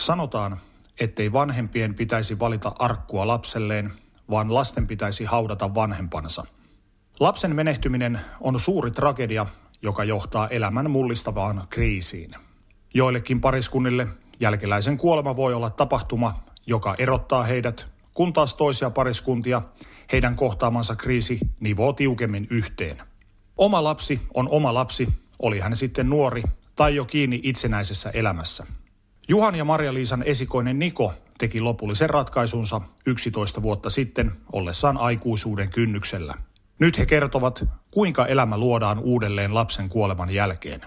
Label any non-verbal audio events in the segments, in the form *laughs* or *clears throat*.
Sanotaan, ettei vanhempien pitäisi valita arkkua lapselleen, vaan lasten pitäisi haudata vanhempansa. Lapsen menehtyminen on suuri tragedia, joka johtaa elämän mullistavaan kriisiin. Joillekin pariskunnille jälkeläisen kuolema voi olla tapahtuma, joka erottaa heidät, kun taas toisia pariskuntia heidän kohtaamansa kriisi nivoo tiukemmin yhteen. Oma lapsi on oma lapsi, oli hän sitten nuori tai jo kiinni itsenäisessä elämässä. Juhan ja Maria-Liisan esikoinen Niko teki lopullisen ratkaisunsa 11 vuotta sitten ollessaan aikuisuuden kynnyksellä. Nyt he kertovat, kuinka elämä luodaan uudelleen lapsen kuoleman jälkeen.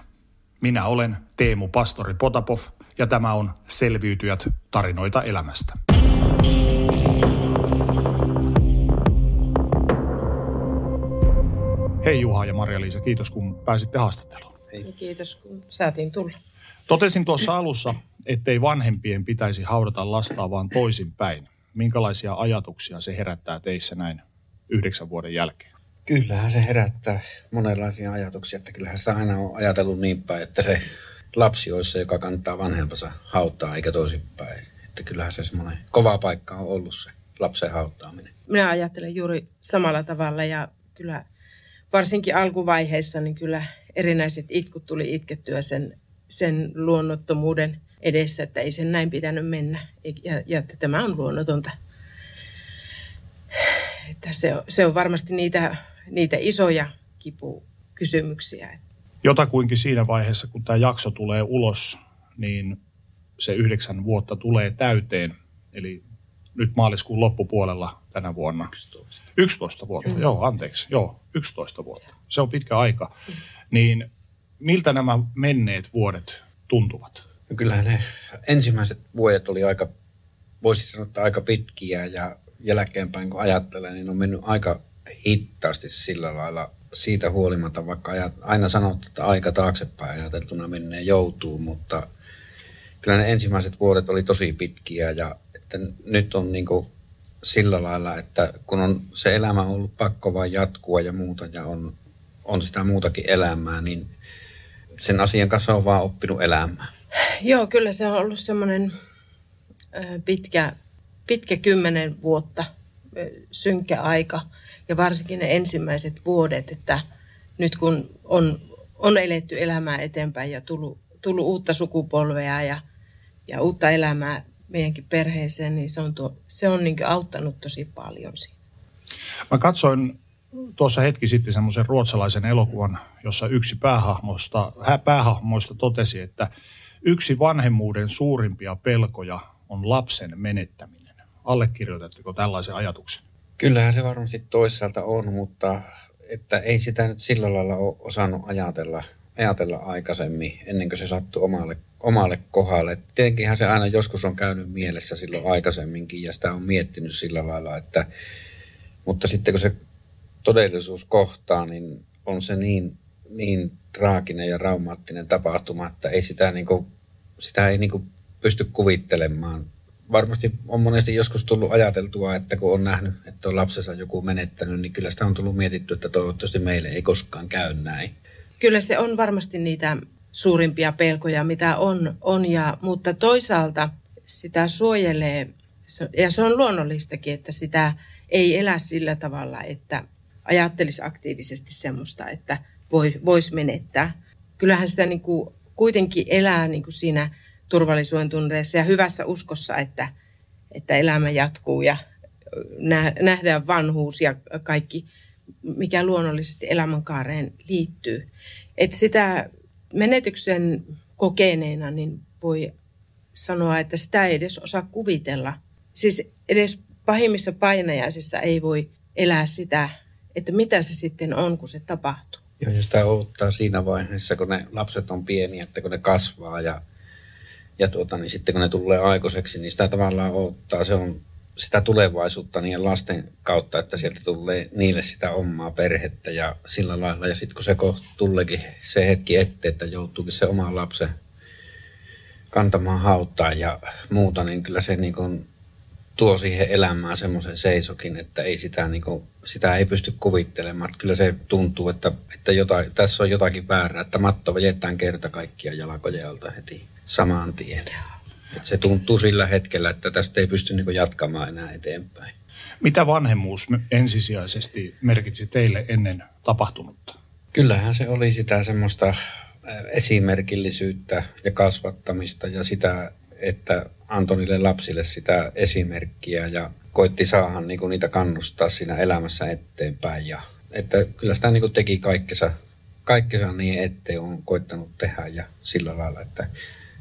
Minä olen Teemu Pastori Potapov ja tämä on Selviytyjät tarinoita elämästä. Hei Juha ja Maria-Liisa, kiitos kun pääsitte haastatteluun. Hei. Kiitos kun saatiin tulla. Totesin tuossa alussa, ettei vanhempien pitäisi haudata lastaa vaan toisinpäin. Minkälaisia ajatuksia se herättää teissä näin yhdeksän vuoden jälkeen? Kyllähän se herättää monenlaisia ajatuksia, että kyllähän sitä aina on ajatellut niin päin, että se lapsi olisi se, joka kantaa vanhempansa hauttaa, eikä toisinpäin. Että kyllähän se semmoinen kova paikka on ollut se lapsen hauttaaminen. Minä ajattelen juuri samalla tavalla ja kyllä varsinkin alkuvaiheessa niin kyllä erinäiset itkut tuli itkettyä sen, sen luonnottomuuden edessä, että ei sen näin pitänyt mennä ja, ja että tämä on luonnotonta. Että se, on, se on varmasti niitä, niitä isoja kipukysymyksiä. Jotakuinkin siinä vaiheessa, kun tämä jakso tulee ulos, niin se yhdeksän vuotta tulee täyteen. Eli nyt maaliskuun loppupuolella tänä vuonna. 11. 11 vuotta, mm. joo, anteeksi, joo, 11 vuotta. Se on pitkä aika. Mm. Niin miltä nämä menneet vuodet tuntuvat? No kyllähän ne ensimmäiset vuodet oli aika, voisi sanoa, että aika pitkiä ja jälkeenpäin kun ajattelen, niin on mennyt aika hittaasti sillä lailla siitä huolimatta, vaikka aina sanottu, että aika taaksepäin ajateltuna menee joutuu, mutta kyllä ne ensimmäiset vuodet oli tosi pitkiä ja että nyt on niin kuin sillä lailla, että kun on se elämä on ollut pakko vain jatkua ja muuta ja on, on sitä muutakin elämää, niin sen asian kanssa on vaan oppinut elämään. Joo, kyllä se on ollut semmoinen pitkä, pitkä kymmenen vuotta synkkä aika ja varsinkin ne ensimmäiset vuodet, että nyt kun on, on eletty elämää eteenpäin ja tullut, tullut uutta sukupolvea ja, ja uutta elämää meidänkin perheeseen, niin se on, tuo, se on niin auttanut tosi paljon siinä. Mä katsoin tuossa hetki sitten semmoisen ruotsalaisen elokuvan, jossa yksi päähahmoista, päähahmoista totesi, että yksi vanhemmuuden suurimpia pelkoja on lapsen menettäminen. Allekirjoitatteko tällaisen ajatuksen? Kyllähän se varmasti toisaalta on, mutta että ei sitä nyt sillä lailla ole osannut ajatella, ajatella aikaisemmin, ennen kuin se sattui omalle, omalle kohdalle. Tietenkinhän se aina joskus on käynyt mielessä silloin aikaisemminkin ja sitä on miettinyt sillä lailla, että mutta sitten kun se todellisuus kohtaa, niin on se niin, niin traaginen ja traumaattinen tapahtuma, että ei sitä, niin kuin, sitä ei niin kuin pysty kuvittelemaan. Varmasti on monesti joskus tullut ajateltua, että kun on nähnyt, että on lapsensa joku menettänyt, niin kyllä sitä on tullut mietitty, että toivottavasti meille ei koskaan käy näin. Kyllä se on varmasti niitä suurimpia pelkoja, mitä on, on ja, mutta toisaalta sitä suojelee, ja se on luonnollistakin, että sitä ei elä sillä tavalla, että ajattelisi aktiivisesti semmoista, että voi, voisi menettää. Kyllähän sitä niin kuin kuitenkin elää niin kuin siinä turvallisuuden tunteessa ja hyvässä uskossa, että, että elämä jatkuu ja nähdään vanhuus ja kaikki, mikä luonnollisesti elämänkaareen liittyy. Että sitä menetyksen kokeneena niin voi sanoa, että sitä ei edes osaa kuvitella. Siis edes pahimmissa painajaisissa ei voi elää sitä että mitä se sitten on, kun se tapahtuu. Joo, ja sitä odottaa siinä vaiheessa, kun ne lapset on pieniä, että kun ne kasvaa ja ja tuota, niin sitten kun ne tulee aikuiseksi, niin sitä tavallaan ottaa, se on sitä tulevaisuutta niiden lasten kautta, että sieltä tulee niille sitä omaa perhettä ja sillä lailla. Ja sitten kun se tuleekin se hetki eteen, että joutuukin se oma lapsen kantamaan hauttaa ja muuta, niin kyllä se niin kuin tuo siihen elämään semmoisen seisokin, että ei sitä, niin kuin, sitä ei pysty kuvittelemaan. Että kyllä se tuntuu, että, että jotain, tässä on jotakin väärää, että matto vejetään kerta kaikkia jalkojen alta heti samaan tien. Että se tuntuu sillä hetkellä, että tästä ei pysty niin jatkamaan enää eteenpäin. Mitä vanhemmuus ensisijaisesti merkitsi teille ennen tapahtunutta? Kyllähän se oli sitä semmoista esimerkillisyyttä ja kasvattamista ja sitä, että Antonille lapsille sitä esimerkkiä ja koitti saada niin kuin niitä kannustaa siinä elämässä eteenpäin. Ja, että kyllä sitä niin kuin teki kaikkensa, kaikkensa niin, ettei on koittanut tehdä ja sillä lailla, että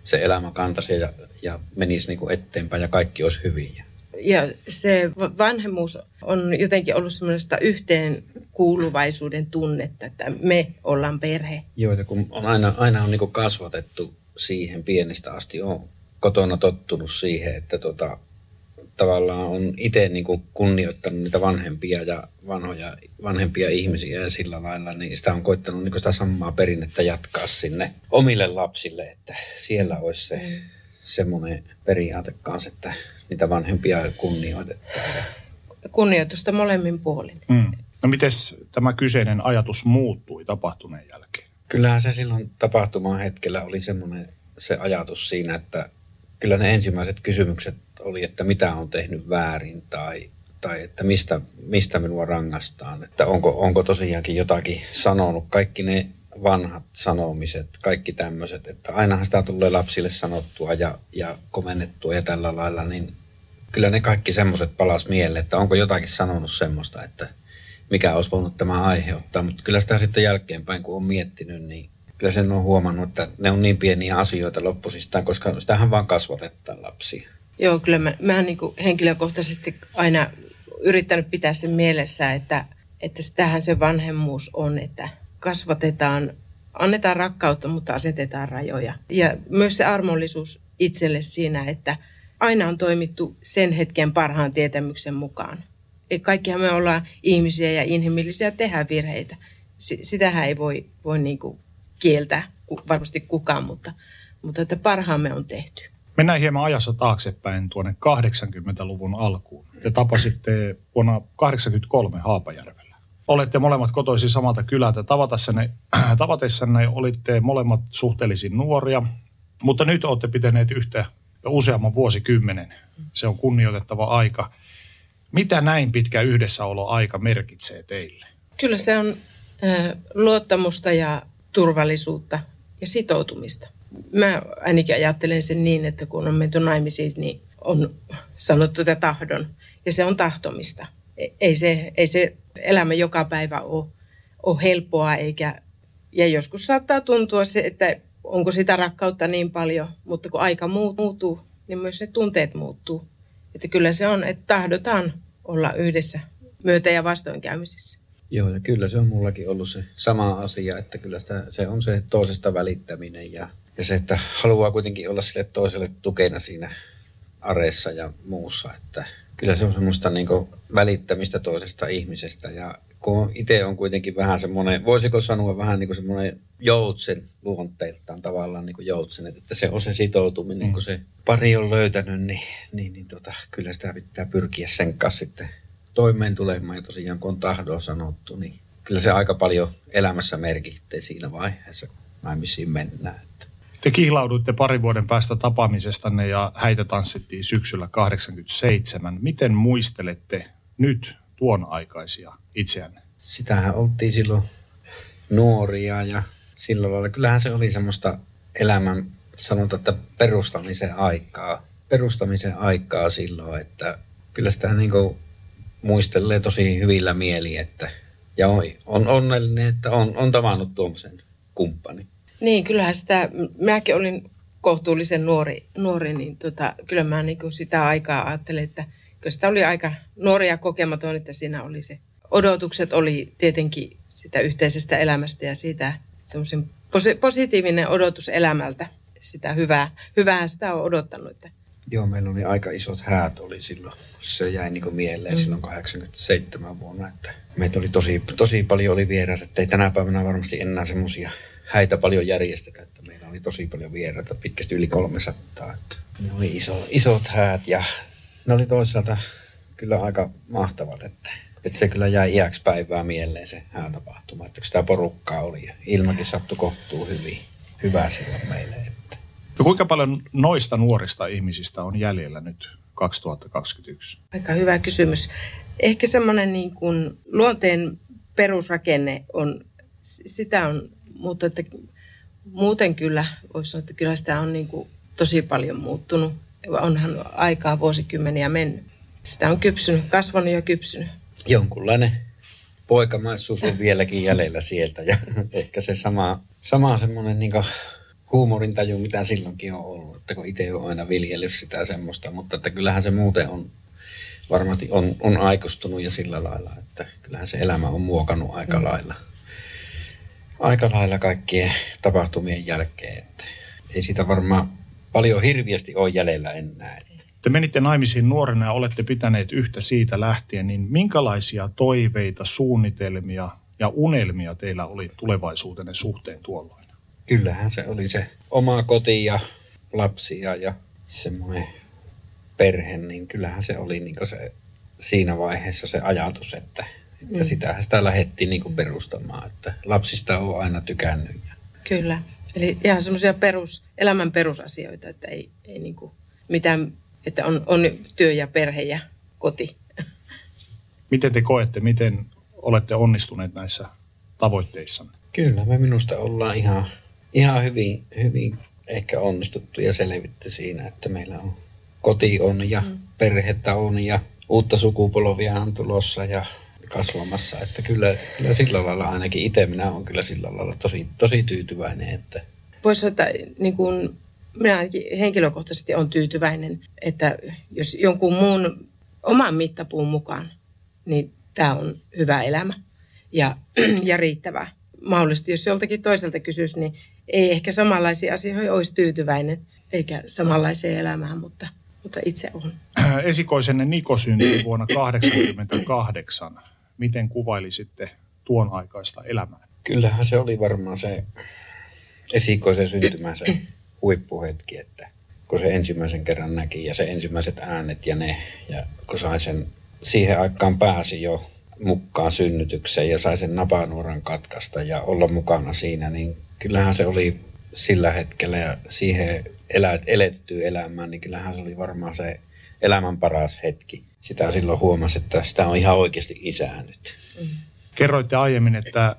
se elämä kantaisi ja, ja menisi niin kuin eteenpäin ja kaikki olisi hyvin. Ja se vanhemmuus on jotenkin ollut semmoista yhteen kuuluvaisuuden tunnetta, että me ollaan perhe. Joo, ja kun on aina, aina on niin kasvatettu siihen pienestä asti, on kotona tottunut siihen, että tota, tavallaan on itse niin kunnioittanut niitä vanhempia ja vanhoja, vanhempia ihmisiä ja sillä lailla, niin sitä on koittanut niin sitä samaa perinnettä jatkaa sinne omille lapsille, että siellä olisi se mm. semmoinen periaate kanssa, että niitä vanhempia kunnioitetaan. Kunnioitusta molemmin puolin. Mm. No miten tämä kyseinen ajatus muuttui tapahtuneen jälkeen? Kyllähän se silloin tapahtuman hetkellä oli semmoinen se ajatus siinä, että kyllä ne ensimmäiset kysymykset oli, että mitä on tehnyt väärin tai, tai että mistä, mistä minua rangaistaan. Että onko, onko tosiaankin jotakin sanonut. Kaikki ne vanhat sanomiset, kaikki tämmöiset, että ainahan sitä tulee lapsille sanottua ja, ja komennettua ja tällä lailla, niin kyllä ne kaikki semmoiset palas mieleen, että onko jotakin sanonut semmoista, että mikä olisi voinut tämä aiheuttaa. Mutta kyllä sitä sitten jälkeenpäin, kun on miettinyt, niin kyllä sen on huomannut, että ne on niin pieniä asioita loppusistaan, koska sitähän vaan kasvatetaan lapsia. Joo, kyllä mä, mä niin henkilökohtaisesti aina yrittänyt pitää sen mielessä, että, että sitähän se vanhemmuus on, että kasvatetaan, annetaan rakkautta, mutta asetetaan rajoja. Ja myös se armollisuus itselle siinä, että aina on toimittu sen hetken parhaan tietämyksen mukaan. Eli kaikkihan me ollaan ihmisiä ja inhimillisiä tehdä virheitä. Sitähän ei voi, voi niin kuin kieltää varmasti kukaan, mutta, mutta että parhaamme on tehty. Mennään hieman ajassa taaksepäin tuonne 80-luvun alkuun. Te tapasitte vuonna 1983 Haapajärvellä. Olette molemmat kotoisin samalta kylältä. Tavatessanne, *clears throat* tavatessanne olitte molemmat suhteellisen nuoria, mutta nyt olette pitäneet yhtä jo useamman vuosikymmenen. Se on kunnioitettava aika. Mitä näin pitkä yhdessäoloaika merkitsee teille? Kyllä se on luottamusta ja turvallisuutta ja sitoutumista. Mä ainakin ajattelen sen niin, että kun on menty naimisiin, niin on sanottu tätä tahdon. Ja se on tahtomista. E, ei se, ei se elämä joka päivä ole, ole helppoa, eikä, ja joskus saattaa tuntua se, että onko sitä rakkautta niin paljon, mutta kun aika muuttuu, niin myös ne tunteet muuttuu. Että kyllä se on, että tahdotaan olla yhdessä myötä- ja vastoinkäymisissä. Joo, ja kyllä se on mullakin ollut se sama asia, että kyllä sitä, se on se toisesta välittäminen ja, ja se, että haluaa kuitenkin olla sille toiselle tukena siinä areessa ja muussa, että kyllä se on semmoista niin välittämistä toisesta ihmisestä ja kun itse on kuitenkin vähän semmoinen, voisiko sanoa vähän niin kuin semmoinen joutsen luonteeltaan tavallaan niin kuin joutsen, että se on se sitoutuminen, mm. kun se pari on löytänyt, niin, niin, niin tota, kyllä sitä pitää pyrkiä sen kanssa sitten toimeen tulemaan. Ja tosiaan kun on tahdon sanottu, niin kyllä se aika paljon elämässä merkittää siinä vaiheessa, kun naimisiin mennään. Te kihlauduitte parin vuoden päästä tapaamisestanne ja häitä tanssittiin syksyllä 87. Miten muistelette nyt tuon aikaisia itseänne? Sitähän oltiin silloin nuoria ja sillä lailla. Kyllähän se oli semmoista elämän, sanotaan, että perustamisen aikaa. Perustamisen aikaa silloin, että kyllä sitä niin muistelee tosi hyvillä mieli, että ja on, on onnellinen, että on, on tavannut tuommoisen kumppani. Niin, kyllähän sitä, minäkin olin kohtuullisen nuori, nuori niin tota, kyllä mä niin sitä aikaa ajattelin, että kyllä sitä oli aika nuori ja kokematon, että siinä oli se. Odotukset oli tietenkin sitä yhteisestä elämästä ja siitä semmoisen positiivinen odotus elämältä. sitä hyvää, hyvää sitä on odottanut. Että. Joo, meillä oli aika isot häät oli silloin. Se jäi niin kuin mieleen mm. silloin 87 vuonna, että meitä oli tosi, tosi paljon oli vieraita, että ei tänä päivänä varmasti enää semmoisia häitä paljon järjestetä, että meillä oli tosi paljon vieraita, pitkästi yli 300, että ne oli iso, isot häät ja ne oli toisaalta kyllä aika mahtavat, että, että se kyllä jäi iäksi päivää mieleen se häätapahtuma, että kun sitä porukkaa oli ja ilmakin sattui kohtuu hyvin, hyvä silloin meille. No kuinka paljon noista nuorista ihmisistä on jäljellä nyt 2021? Aika hyvä kysymys. Ehkä semmoinen niin kuin luonteen perusrakenne on, sitä on, mutta että muuten kyllä voisi sanoa, että kyllä sitä on niin kuin tosi paljon muuttunut. Onhan aikaa vuosikymmeniä mennyt. Sitä on kypsynyt, kasvanut ja kypsynyt. Jonkunlainen poikamaisuus on vieläkin jäljellä sieltä ja *laughs* ehkä se sama, sama semmoinen niin huumorintaju, mitä silloinkin on ollut, että kun itse on aina viljellyt sitä semmoista, mutta että kyllähän se muuten on varmasti on, on aikustunut ja sillä lailla, että kyllähän se elämä on muokannut aika mm. lailla. Aika lailla kaikkien tapahtumien jälkeen, että ei sitä varmaan paljon hirviästi ole jäljellä enää. Te menitte naimisiin nuorena ja olette pitäneet yhtä siitä lähtien, niin minkälaisia toiveita, suunnitelmia ja unelmia teillä oli tulevaisuutenne suhteen tuolloin? Kyllähän se oli se oma koti ja lapsia ja semmoinen perhe, niin kyllähän se oli niin se, siinä vaiheessa se ajatus, että, että mm. sitähän sitä lähdettiin niin perustamaan, että lapsista on aina tykännyt. Kyllä, eli ihan semmoisia perus, elämän perusasioita, että ei, ei niin mitään että on, on työ ja perhe ja koti. Miten te koette, miten olette onnistuneet näissä tavoitteissa? Kyllä, me minusta ollaan ihan, ihan hyvin, hyvin ehkä onnistuttu ja selvitty siinä, että meillä on koti on ja mm. perhettä on ja uutta sukupolvia on tulossa ja kasvamassa. Että kyllä, kyllä sillä lailla ainakin itse minä olen kyllä sillä lailla tosi, tosi tyytyväinen. Että... Voisi että niin kuin minä ainakin henkilökohtaisesti on tyytyväinen, että jos jonkun muun oman mittapuun mukaan, niin tämä on hyvä elämä ja, *clears throat* ja riittävä. Mahdollisesti, jos joltakin toiselta kysyisi, niin ei ehkä samanlaisia asioihin olisi tyytyväinen, eikä samanlaiseen elämään, mutta, mutta itse on. Esikoisenne Niko syntyi vuonna 1988. Miten kuvailisitte tuon aikaista elämää? Kyllähän se oli varmaan se esikoisen syntymänsä huippuhetki, että kun se ensimmäisen kerran näki ja se ensimmäiset äänet ja ne, ja kun sai sen, siihen aikaan pääsi jo mukaan synnytykseen ja sai sen napanuoran katkasta ja olla mukana siinä, niin kyllähän se oli sillä hetkellä ja siihen elät, elettyä elämään, niin kyllähän se oli varmaan se elämän paras hetki. Sitä silloin huomasi, että sitä on ihan oikeasti isää nyt. Kerroitte aiemmin, että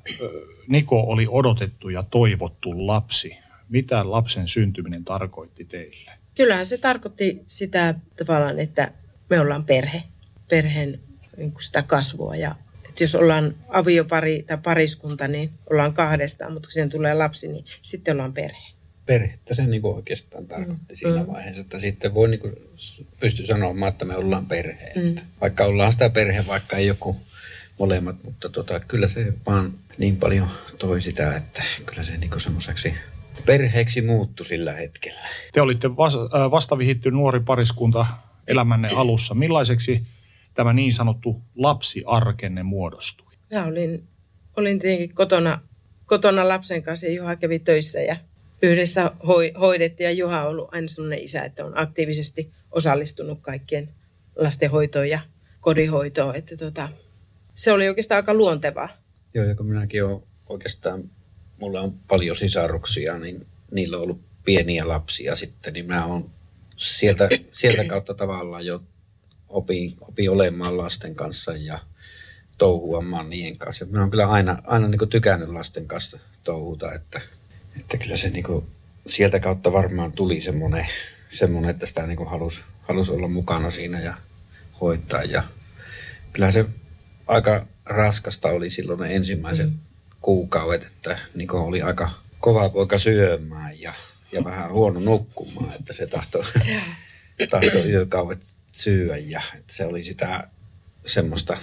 Niko oli odotettu ja toivottu lapsi mitä lapsen syntyminen tarkoitti teille? Kyllähän se tarkoitti sitä tavallaan, että me ollaan perhe, perheen niin sitä kasvua. Ja että jos ollaan aviopari tai pariskunta, niin ollaan kahdestaan, mutta kun siihen tulee lapsi, niin sitten ollaan perhe. Perhettä se niin kuin oikeastaan tarkoitti mm. siinä mm. vaiheessa, että sitten voi niin kuin pysty sanomaan, että me ollaan perhe. Mm. Että vaikka ollaan sitä perhe, vaikka ei joku molemmat, mutta tota, kyllä se vaan niin paljon toi sitä, että kyllä se niin semmoiseksi perheeksi muuttu sillä hetkellä. Te olitte äh, vastavihitty nuori pariskunta elämänne alussa. Millaiseksi tämä niin sanottu lapsiarkenne muodostui? Mä olin, olin tietenkin kotona, kotona lapsen kanssa ja Juha kävi töissä ja yhdessä hoidettiin. Ja Juha on ollut aina sellainen isä, että on aktiivisesti osallistunut kaikkien lastenhoitoon ja kodinhoitoon. Että tota, se oli oikeastaan aika luontevaa. Joo, ja kun minäkin olen oikeastaan mulla on paljon sisaruksia, niin niillä on ollut pieniä lapsia sitten, niin mä oon sieltä, sieltä kautta tavallaan jo opin, opin olemaan lasten kanssa ja touhuamaan niiden kanssa. Mä oon kyllä aina, aina niin tykännyt lasten kanssa touhuta, että, että kyllä se niin sieltä kautta varmaan tuli semmoinen, semmoinen että sitä niin halusi, halusi olla mukana siinä ja hoitaa. Ja kyllä se aika raskasta oli silloin ne ensimmäiset mm kuukaudet, että Niko oli aika kova poika syömään ja, ja vähän huono nukkumaan, että se tahtoi, *laughs* tahto yökaudet syödä ja että se oli sitä semmoista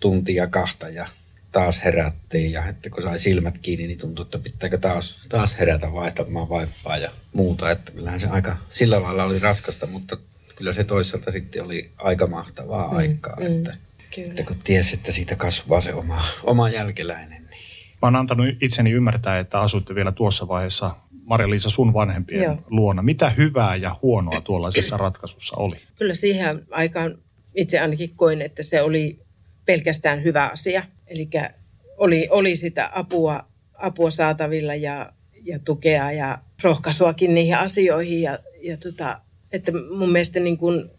tuntia kahta ja taas herättiin ja että kun sai silmät kiinni, niin tuntui, että pitääkö taas, taas herätä vaihtamaan vaippaa ja muuta. Että kyllähän se aika sillä lailla oli raskasta, mutta kyllä se toisaalta sitten oli aika mahtavaa mm, aikaa. Mm, että, kyllä. että kun tiesi, että siitä kasvaa se oma, oma jälkeläinen. Niin. Mä oon antanut itseni ymmärtää, että asutte vielä tuossa vaiheessa Maria-Liisa sun vanhempien Joo. luona. Mitä hyvää ja huonoa tuollaisessa ratkaisussa oli? Kyllä siihen aikaan itse ainakin koin, että se oli pelkästään hyvä asia. Eli oli, oli sitä apua, apua saatavilla ja, ja tukea ja rohkaisuakin niihin asioihin. Ja, ja tota, että mun mielestä niin kun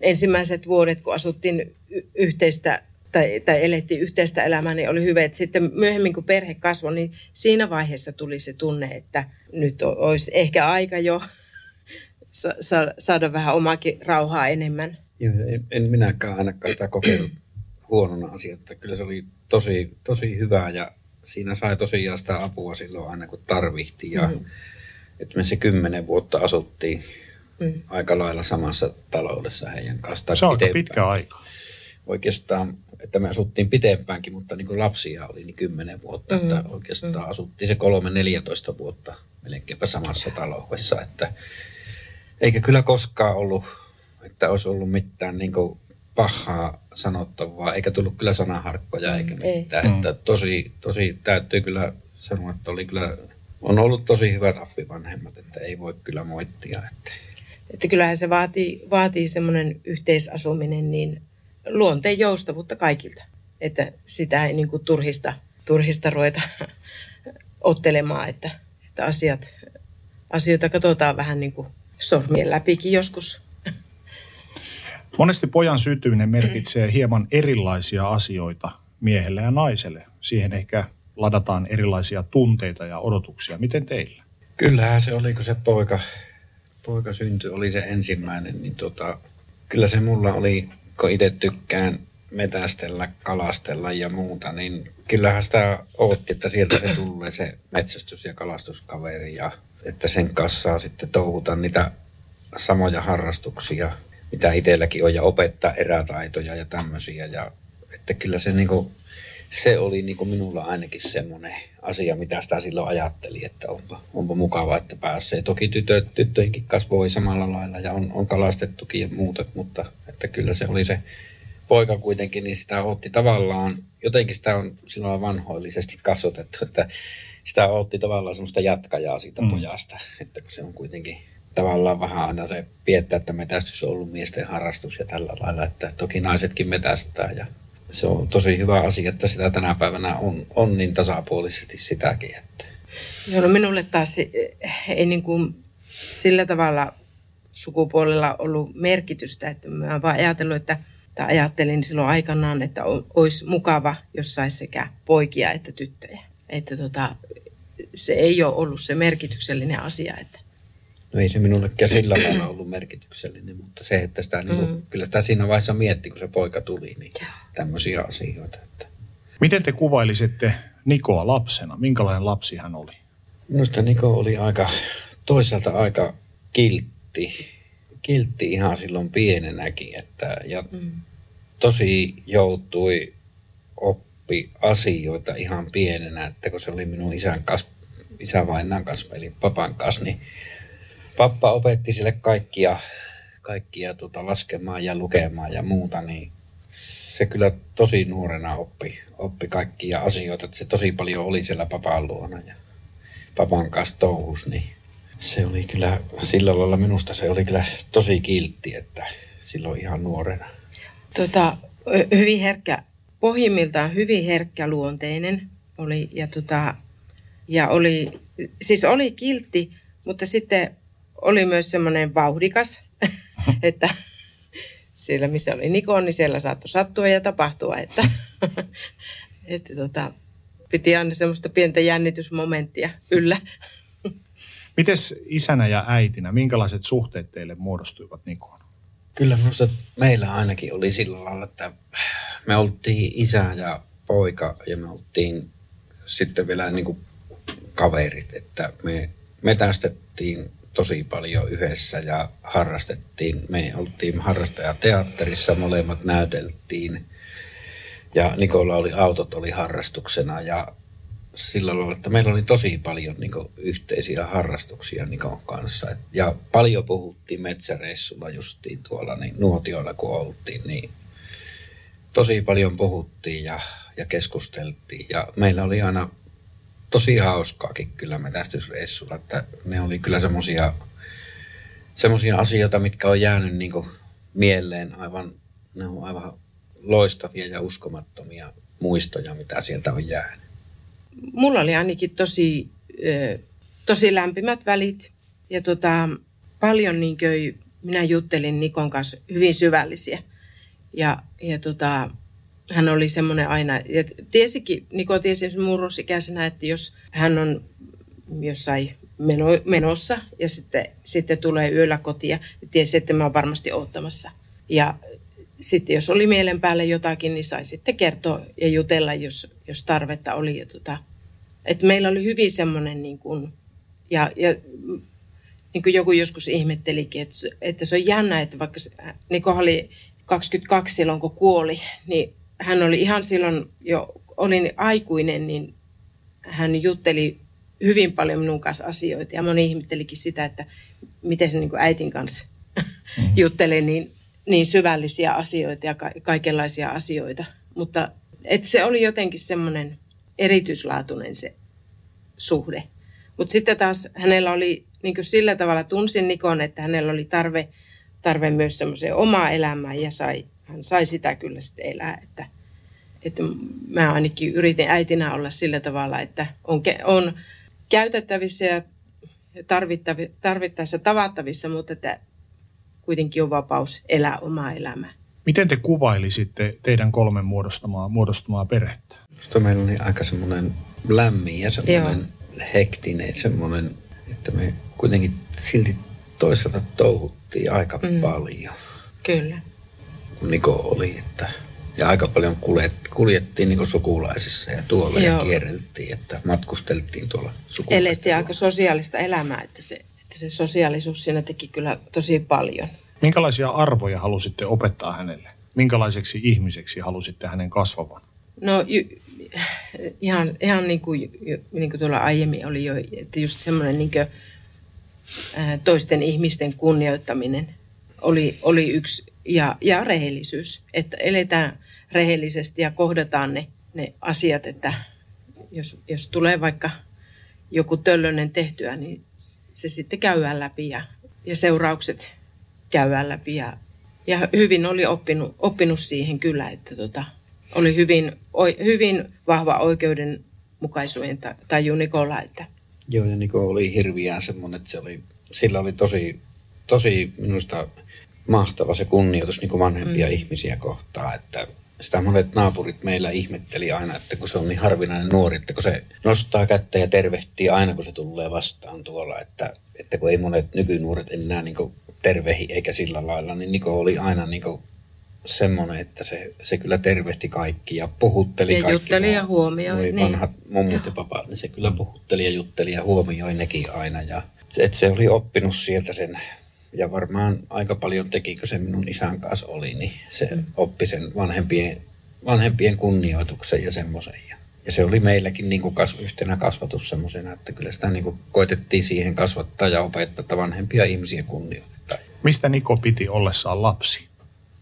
ensimmäiset vuodet, kun asuttiin yhteistä tai, tai elettiin yhteistä elämää, niin oli hyvä. Että sitten myöhemmin, kun perhe kasvoi, niin siinä vaiheessa tuli se tunne, että nyt olisi ehkä aika jo *laughs* saada vähän omakin rauhaa enemmän. Joo, en, en minäkään ainakaan sitä kokeillut huonona asiana. Kyllä se oli tosi, tosi hyvä ja siinä sai tosiaan sitä apua silloin aina kun tarvittiin. Ja mm. että me se kymmenen vuotta asuttiin mm. aika lailla samassa taloudessa heidän kanssaan. Se on aika pitkä aika. Oikeastaan, että me asuttiin pitempäänkin, mutta niin kuin lapsia oli niin kymmenen vuotta. Mm. Että oikeastaan mm. asuttiin se kolme 14 vuotta melkeinpä samassa taloudessa. Että, eikä kyllä koskaan ollut, että olisi ollut mitään niin kuin pahaa sanottavaa, eikä tullut kyllä sanaharkkoja eikä mitään. Ei. Että tosi, tosi täytyy kyllä sanoa, että oli kyllä, on ollut tosi hyvät appivanhemmat, että ei voi kyllä moittia. Että, että kyllähän se vaatii, vaatii semmoinen yhteisasuminen niin luonteen joustavuutta kaikilta. Että sitä ei niin kuin turhista, turhista ruveta *laughs* ottelemaan, että, että asiat, asioita katsotaan vähän niin kuin sormien läpikin joskus. *laughs* Monesti pojan syntyminen merkitsee hieman erilaisia asioita miehelle ja naiselle. Siihen ehkä ladataan erilaisia tunteita ja odotuksia. Miten teillä? Kyllähän se oli, kun se poika, poika syntyi, oli se ensimmäinen, niin tota, kyllä se mulla oli, kun itse tykkään metästellä, kalastella ja muuta, niin kyllähän sitä ootti, että sieltä se tulee se metsästys- ja kalastuskaveri ja että sen kanssa sitten touhuta niitä samoja harrastuksia – mitä itselläkin on, ja opettaa erätaitoja ja tämmöisiä. Ja, että kyllä se, niin kuin, se oli niin kuin minulla ainakin semmoinen asia, mitä sitä silloin ajatteli, että onpa, onpa mukava, että pääsee. Toki tytöt, tyttöjenkin kanssa voi samalla lailla ja on, on kalastettukin ja muuta, mutta että kyllä se oli se poika kuitenkin, niin sitä otti tavallaan, jotenkin sitä on silloin vanhoillisesti kasvatettu, että sitä otti tavallaan semmoista jatkajaa siitä mm. pojasta, että kun se on kuitenkin tavallaan vähän aina se piettää, että metästys on ollut miesten harrastus ja tällä lailla, että toki naisetkin metästää ja se on tosi hyvä asia, että sitä tänä päivänä on, on niin tasapuolisesti sitäkin. Että. Joo, no minulle taas ei niin kuin sillä tavalla sukupuolella ollut merkitystä, että mä vaan ajatellut, että tai ajattelin silloin aikanaan, että olisi mukava, jos saisi sekä poikia että tyttöjä. Että tota, se ei ole ollut se merkityksellinen asia, että No ei se minulle sillä lailla ollut merkityksellinen, mutta se, että sitä, niin kuin, mm. kyllä sitä siinä vaiheessa mietti, kun se poika tuli, niin tämmöisiä asioita. Että. Miten te kuvailisitte Nikoa lapsena? Minkälainen lapsi hän oli? Minusta Niko oli aika, toisaalta aika kiltti. Kiltti ihan silloin pienenäkin. Että, ja mm. tosi joutui oppi asioita ihan pienenä, että kun se oli minun isän kanssa, isävainnan kanssa, eli papan kanssa, niin pappa opetti sille kaikkia, kaikkia tota laskemaan ja lukemaan ja muuta, niin se kyllä tosi nuorena oppi, oppi kaikkia asioita, että se tosi paljon oli siellä papan luona ja papan kanssa touhus, niin se oli kyllä, sillä lailla minusta se oli kyllä tosi kiltti, että silloin ihan nuorena. Tota, hyvin herkkä, pohjimmiltaan hyvin herkkä luonteinen oli ja, tota, ja oli, siis oli kiltti, mutta sitten oli myös semmoinen vauhdikas, *laughs* että siellä missä oli Nikon, niin siellä saattoi sattua ja tapahtua, että, *laughs* että tota, piti aina semmoista pientä jännitysmomenttia yllä. Mites isänä ja äitinä, minkälaiset suhteet teille muodostuivat Nikoon? Kyllä minusta meillä ainakin oli sillä lailla, että me oltiin isä ja poika ja me oltiin sitten vielä niin kuin kaverit, että me metästettiin tosi paljon yhdessä ja harrastettiin. Me oltiin harrastajateatterissa, molemmat näyteltiin. Ja Nikolla oli autot oli harrastuksena ja sillä lailla, että meillä oli tosi paljon niin kuin, yhteisiä harrastuksia Nikon kanssa. Et, ja paljon puhuttiin metsäreissulla justiin tuolla niin nuotioilla, kun oltiin, niin tosi paljon puhuttiin ja, ja keskusteltiin. Ja meillä oli aina tosi hauskaakin kyllä metästysreissulla, että ne oli kyllä semmoisia semmoisia asioita, mitkä on jäänyt niin mieleen aivan, ne on aivan loistavia ja uskomattomia muistoja, mitä sieltä on jäänyt. Mulla oli ainakin tosi, tosi lämpimät välit ja tota, paljon niin minä juttelin Nikon kanssa hyvin syvällisiä. Ja, ja tota, hän oli semmoinen aina, ja tiesikin, Niko tiesi murrosikäisenä, että jos hän on jossain meno, menossa ja sitten, sitten tulee yöllä kotia, niin tiesi, että mä oon varmasti ottamassa. Ja sitten jos oli mielen päälle jotakin, niin sai sitten kertoa ja jutella, jos, jos tarvetta oli. Ja tota, että meillä oli hyvin semmoinen, niin kuin, ja, ja niin kuin joku joskus ihmettelikin, että, että se on jännä, että vaikka Niko oli 22 silloin, kun kuoli, niin hän oli ihan silloin jo, olin aikuinen, niin hän jutteli hyvin paljon minun kanssa asioita. Ja moni ihmettelikin sitä, että miten se niin kuin äitin kanssa mm-hmm. *laughs* juttelee niin, niin syvällisiä asioita ja ka- kaikenlaisia asioita. Mutta et se oli jotenkin semmoinen erityislaatuinen se suhde. Mutta sitten taas hänellä oli niin kuin sillä tavalla, tunsin Nikon, että hänellä oli tarve, tarve myös semmoiseen omaa elämään ja sai, hän sai sitä kyllä sitten elää. Että, että mä ainakin yritin äitinä olla sillä tavalla, että on, on käytettävissä ja tarvittaessa tavattavissa, mutta että kuitenkin on vapaus elää omaa elämää. Miten te kuvailisitte teidän kolmen muodostamaa, muodostamaa perhettä? Sitten meillä oli aika semmoinen lämmin ja semmoinen Joo. hektinen, semmoinen, että me kuitenkin silti toisaalta touhuttiin aika mm. paljon. Kyllä. Niko oli, että ja aika paljon kuljet, kuljettiin niin sukulaisissa ja tuolla Joo. ja kierreltiin, että matkusteltiin tuolla sukulaisissa. Elettiin aika sosiaalista elämää, että se, että se sosiaalisuus siinä teki kyllä tosi paljon. Minkälaisia arvoja halusitte opettaa hänelle? Minkälaiseksi ihmiseksi halusitte hänen kasvavan? No ihan, ihan niin, kuin, niin kuin tuolla aiemmin oli jo, että just semmoinen niin kuin, toisten ihmisten kunnioittaminen oli, oli yksi ja, ja rehellisyys, että eletään rehellisesti ja kohdataan ne, ne asiat, että jos, jos tulee vaikka joku töllönen tehtyä, niin se sitten käydään läpi ja, ja seuraukset käydään läpi. Ja, ja hyvin oli oppinut, oppinut siihen kyllä, että tota, oli hyvin, o, hyvin vahva oikeudenmukaisuuden taju Nikola. Että. Joo, ja Niko oli hirviään semmoinen, että se oli, sillä oli tosi, tosi minusta mahtava se kunnioitus niin kuin vanhempia mm. ihmisiä kohtaan, että sitä monet naapurit meillä ihmetteli aina, että kun se on niin harvinainen nuori, että kun se nostaa kättä ja tervehtii aina, kun se tulee vastaan tuolla, että, että kun ei monet nykynuoret enää niin tervehi eikä sillä lailla, niin Niko oli aina niin semmoinen, että se, se kyllä tervehti kaikki ja puhutteli ja kaikki. jutteli ja huomioi. Niin. Vanhat mummut ja papat, niin se kyllä puhutteli ja jutteli ja huomioi nekin aina. Ja, että se oli oppinut sieltä sen ja varmaan aika paljon tekikö se minun isän kanssa oli, niin se mm. oppi sen vanhempien, vanhempien kunnioituksen ja semmoisen. Ja, ja se oli meilläkin niin kuin kasv, yhtenä kasvatus semmoisena, että kyllä sitä niin kuin koitettiin siihen kasvattaa ja opettaa, että vanhempia ihmisiä kunnioitetaan. Mistä Niko piti ollessaan lapsi?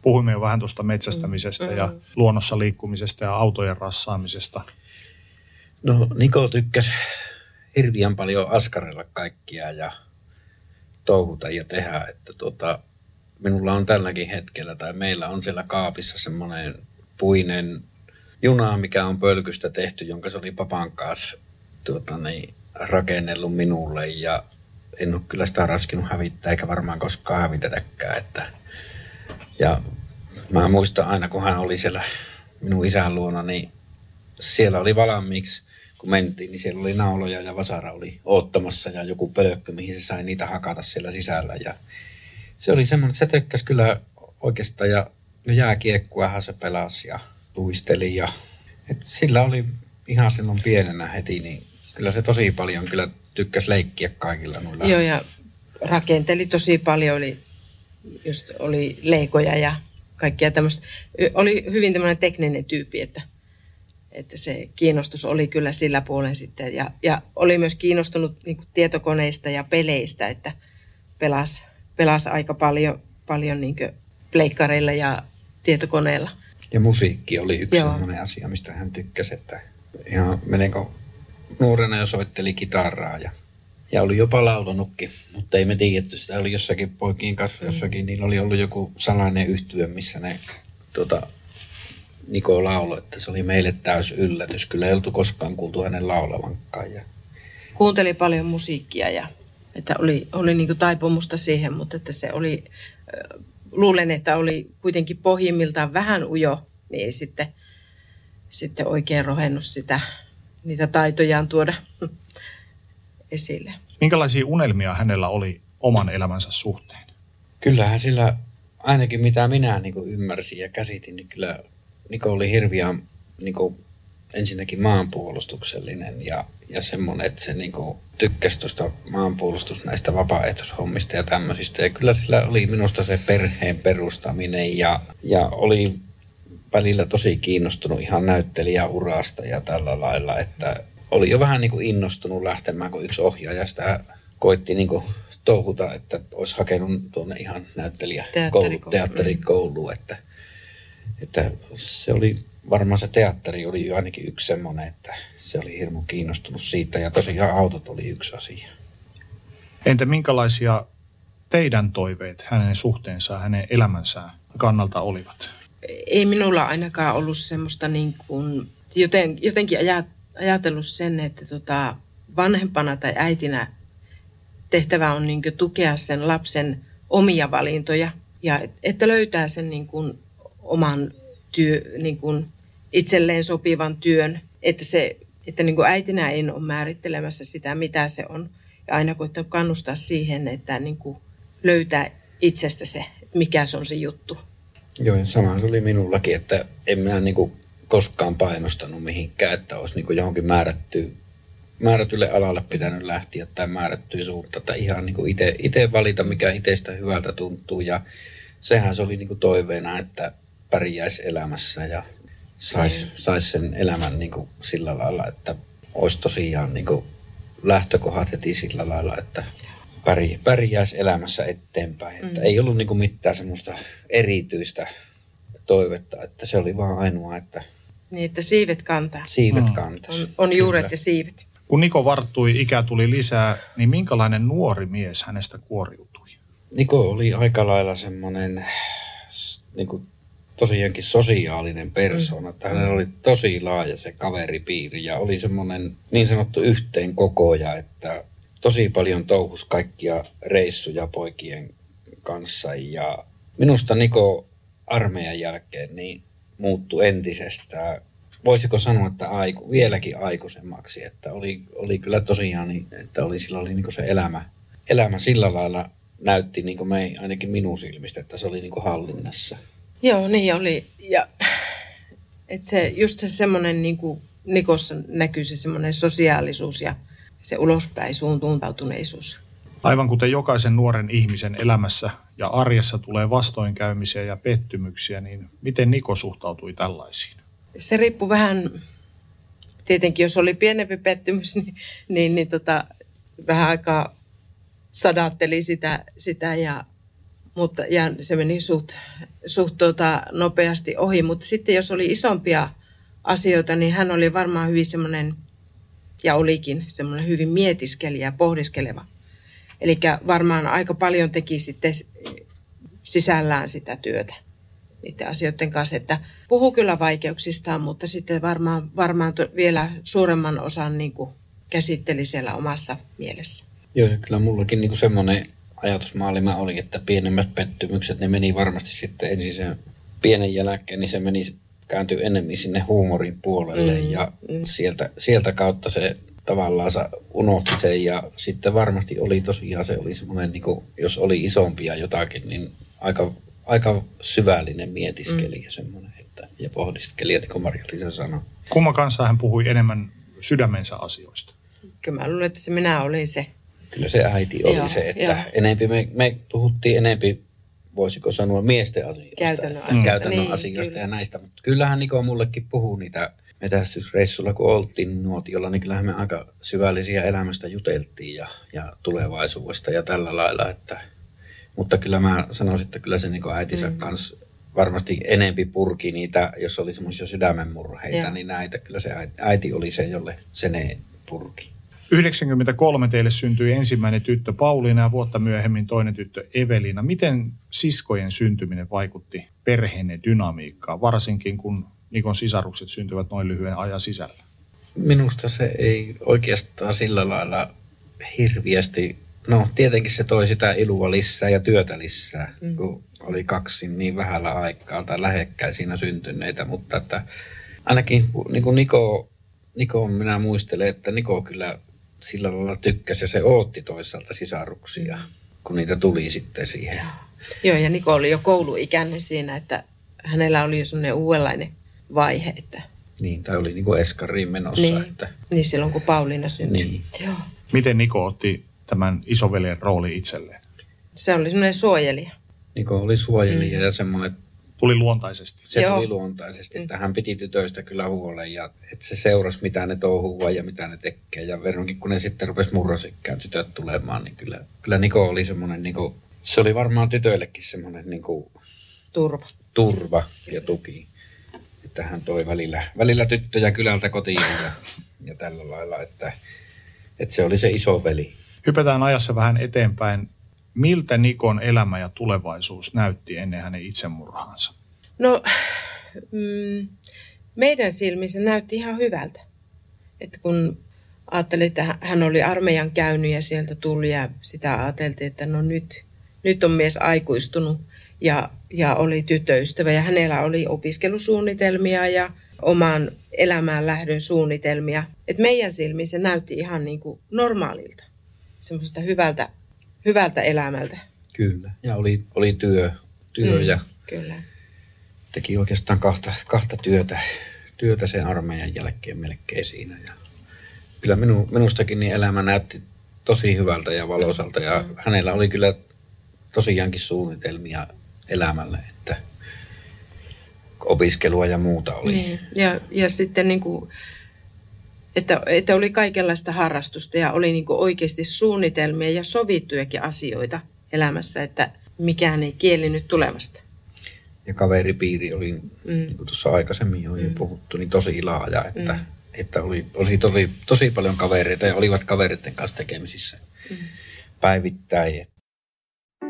Puhuimme jo vähän tuosta metsästämisestä mm. ja luonnossa liikkumisesta ja autojen rassaamisesta. No Niko tykkäsi hirviän paljon askarella kaikkia ja touhuta ja tehdä, että tuota, minulla on tälläkin hetkellä tai meillä on siellä kaapissa semmoinen puinen juna, mikä on pölkystä tehty, jonka se oli papan kanssa tuota, niin, rakennellut minulle ja en ole kyllä sitä raskinut hävittää eikä varmaan koskaan hävitetäkään. Että, ja mä muistan aina, kun hän oli siellä minun isän luona, niin siellä oli valmiiksi kun mentiin, niin siellä oli nauloja ja vasara oli oottamassa ja joku pölökkö, mihin se sai niitä hakata siellä sisällä. Ja se oli semmoinen, että se tökkäsi kyllä oikeastaan ja jääkiekkuahan se pelasi ja luisteli ja et sillä oli ihan silloin pienenä heti, niin kyllä se tosi paljon kyllä tykkäsi leikkiä kaikilla noilla. Joo ja rakenteli tosi paljon, oli, just oli leikoja ja kaikkia tämmöistä. Oli hyvin tämmöinen tekninen tyyppi, että, että se kiinnostus oli kyllä sillä puolen sitten. Ja, ja oli myös kiinnostunut niin kuin tietokoneista ja peleistä, että pelasi, pelasi aika paljon, paljon niin pleikkareilla ja tietokoneella. Ja musiikki oli yksi Joo. sellainen asia, mistä hän tykkäsi, että ihan menenkö nuorena jo soitteli kitaraa ja, ja oli jopa laulanutkin, mutta ei me tiedetty. Sitä oli jossakin poikien kanssa, mm. jossakin, niin oli ollut joku salainen yhtyö, missä ne tuota, Niko lauloi, että se oli meille täys yllätys. Kyllä ei oltu koskaan kuultu hänen laulavankaan. Ja... Kuunteli paljon musiikkia ja että oli, oli niin kuin taipumusta siihen, mutta että se oli, luulen, että oli kuitenkin pohjimmiltaan vähän ujo, niin ei sitten, sitten oikein rohennut sitä, niitä taitojaan tuoda *laughs* esille. Minkälaisia unelmia hänellä oli oman elämänsä suhteen? Kyllähän sillä, ainakin mitä minä niin ymmärsin ja käsitin, niin kyllä Niko oli hirviän niin kuin, ensinnäkin maanpuolustuksellinen ja, ja semmoinen, että se niin kuin, tykkäsi tuosta maanpuolustus näistä vapaaehtoishommista ja tämmöisistä. Ja kyllä sillä oli minusta se perheen perustaminen ja, ja oli välillä tosi kiinnostunut ihan näyttelijäurasta ja tällä lailla, että oli jo vähän niin kuin innostunut lähtemään, kun yksi ohjaaja sitä koitti niin kuin touhuta, että olisi hakenut tuonne ihan näyttelijä teatterikouluun, että, että se oli varmaan se teatteri oli jo ainakin yksi semmoinen, että se oli hirmu kiinnostunut siitä ja tosiaan autot oli yksi asia. Entä minkälaisia teidän toiveet hänen suhteensa, hänen elämänsä kannalta olivat? Ei minulla ainakaan ollut semmoista niin kuin, joten, jotenkin ajatellut sen, että tota, vanhempana tai äitinä tehtävä on niin tukea sen lapsen omia valintoja ja että löytää sen niin kuin oman työ, niin kuin itselleen sopivan työn, että, se, että niin kuin äitinä en ole määrittelemässä sitä, mitä se on. Ja aina koittaa kannustaa siihen, että niin kuin löytää itsestä se, mikä se on se juttu. Joo, ja sama se oli minullakin, että en minä niin kuin koskaan painostanut mihinkään, että olisi niin kuin johonkin määrätty, määrätylle alalle pitänyt lähteä tai määrättyä suunta, tai ihan niin kuin itse valita, mikä itsestä hyvältä tuntuu. Ja sehän se oli niin kuin toiveena, että pärjäisi elämässä ja saisi niin. sais sen elämän niin kuin sillä lailla, että olisi tosiaan niin kuin lähtökohdat heti sillä lailla, että pärjä, pärjäisi elämässä eteenpäin. Mm. Että ei ollut niin kuin mitään semmoista erityistä toivetta, että se oli vaan ainoa, että... Niin, että siivet kantaa. Siivet mm. kantaa. On, on juuret Kyllä. ja siivet. Kun Niko varttui, ikä tuli lisää, niin minkälainen nuori mies hänestä kuoriutui? Niko oli aika lailla semmoinen niin kuin tosiaankin sosiaalinen persona. Että hänellä oli tosi laaja se kaveripiiri ja oli semmoinen niin sanottu yhteen kokoja, että tosi paljon touhus kaikkia reissuja poikien kanssa. Ja minusta Niko armeijan jälkeen niin muuttui entisestään. Voisiko sanoa, että aiku, vieläkin aikuisemmaksi, että oli, oli kyllä tosiaan, niin, että oli, sillä oli niin se elämä, elämä sillä lailla näytti niin kuin me, ainakin minun silmistä, että se oli niin kuin hallinnassa. Joo, niin oli. Ja et se, just se semmoinen, niin kuin Nikossa näkyy se semmoinen sosiaalisuus ja se ulospäin suuntautuneisuus. Aivan kuten jokaisen nuoren ihmisen elämässä ja arjessa tulee vastoinkäymisiä ja pettymyksiä, niin miten Niko suhtautui tällaisiin? Se riippuu vähän, tietenkin jos oli pienempi pettymys, niin, niin, niin tota, vähän aikaa sadatteli sitä, sitä ja mutta, ja se meni suht, suht tuota, nopeasti ohi. Mutta sitten jos oli isompia asioita, niin hän oli varmaan hyvin semmoinen, ja olikin semmoinen hyvin mietiskelijä ja pohdiskeleva. Eli varmaan aika paljon teki sitten sisällään sitä työtä niiden asioiden kanssa, että puhuu kyllä vaikeuksistaan, mutta sitten varmaan, varmaan vielä suuremman osan niin kuin käsitteli siellä omassa mielessä. Joo, kyllä mullakin niin semmoinen ajatusmaailma oli, että pienemmät pettymykset, ne meni varmasti sitten ensin sen pienen jälkeen, niin se meni, kääntyi enemmän sinne huumorin puolelle mm, ja mm. Sieltä, sieltä kautta se tavallaan unohti sen ja sitten varmasti oli tosiaan se oli semmoinen, niin kuin, jos oli isompia jotakin, niin aika, aika syvällinen mietiskeli mm. ja semmoinen, että, ja pohdiskeli, niin kuin Marja-Liisa sanoi. Kumman kanssa hän puhui enemmän sydämensä asioista? Kyllä mä luulen, että se minä olin se kyllä se äiti oli joo, se, että joo. enempi me, me puhuttiin enempi voisiko sanoa miesten asioista. Käytännön asioista, Käytännön niin, asioista kyllä. ja näistä. Mutta kyllähän Niko mullekin puhuu niitä metästysreissulla, kun oltiin nuotiolla, niin kyllähän me aika syvällisiä elämästä juteltiin ja, ja tulevaisuudesta ja tällä lailla. Että, mutta kyllä mä sanoisin, että kyllä se Niko äitinsä mm. kanssa varmasti enempi purki niitä, jos oli semmoisia sydämenmurheita, Joo. niin näitä kyllä se äiti, äiti oli se, jolle se ne purki. 93 teille syntyi ensimmäinen tyttö Pauliina ja vuotta myöhemmin toinen tyttö Evelina. Miten siskojen syntyminen vaikutti perheenne dynamiikkaan, varsinkin kun Nikon sisarukset syntyvät noin lyhyen ajan sisällä? Minusta se ei oikeastaan sillä lailla hirviästi, no tietenkin se toi sitä ilua lisää ja työtä lisää, mm. kun oli kaksi niin vähällä aikaa tai lähekkäin siinä syntyneitä, mutta että ainakin niin kuin Niko, Niko, minä muistelen, että Niko kyllä sillä lailla tykkäsi ja se ootti toisaalta sisaruksia, kun niitä tuli sitten siihen. Joo, ja Niko oli jo kouluikäinen siinä, että hänellä oli jo semmoinen uudenlainen vaihe, että Niin, tai oli niin kuin eskariin menossa, niin, että niin silloin kun Pauliina syntyi. Niin. Joo. Miten Niko otti tämän isoveljen rooli itselleen? Se oli semmoinen suojelija. Niko oli suojelija mm. ja semmoinen Tuli luontaisesti. Se Joo. tuli luontaisesti, että hän piti tytöistä kyllä huolen ja että se seurasi mitä ne touhuu ja mitä ne tekee. Ja verrankin kun ne sitten rupesi murrosikkään tytöt tulemaan, niin kyllä, kyllä Niko oli semmoinen, niin kuin, se oli varmaan tytöillekin semmoinen niin kuin, Turva. turva ja tuki. Että hän toi välillä, välillä tyttöjä kylältä kotiin ja, ja tällä lailla, että, että se oli se iso veli. Hypätään ajassa vähän eteenpäin. Miltä Nikon elämä ja tulevaisuus näytti ennen hänen itsemurhaansa? No, mm, meidän silmissä näytti ihan hyvältä. Että kun ajattelin, että hän oli armeijan käynyt ja sieltä tuli ja sitä ajateltiin, että no nyt, nyt on mies aikuistunut ja, ja oli tyttöystävä ja hänellä oli opiskelusuunnitelmia ja oman elämään lähdön suunnitelmia. Et meidän silmissä näytti ihan niin kuin normaalilta, semmoiselta hyvältä, hyvältä elämältä. Kyllä. Ja oli, oli työ, työ mm. ja Kyllä. teki oikeastaan kahta, kahta työtä, työtä sen armeijan jälkeen melkein siinä. Ja kyllä minu, minustakin niin elämä näytti tosi hyvältä ja valoisalta ja mm. hänellä oli kyllä tosiaankin suunnitelmia elämälle, että opiskelua ja muuta oli. Niin. Ja, ja sitten niin kuin, että, että oli kaikenlaista harrastusta ja oli niin oikeasti suunnitelmia ja sovittujakin asioita elämässä, että mikään ei kielinyt tulemasta. Ja kaveripiiri oli, mm. niin kuin tuossa aikaisemmin jo mm. puhuttu, niin tosi ilaaja, että, mm. että oli, oli tosi, tosi paljon kavereita ja olivat kavereiden kanssa tekemisissä mm. päivittäin.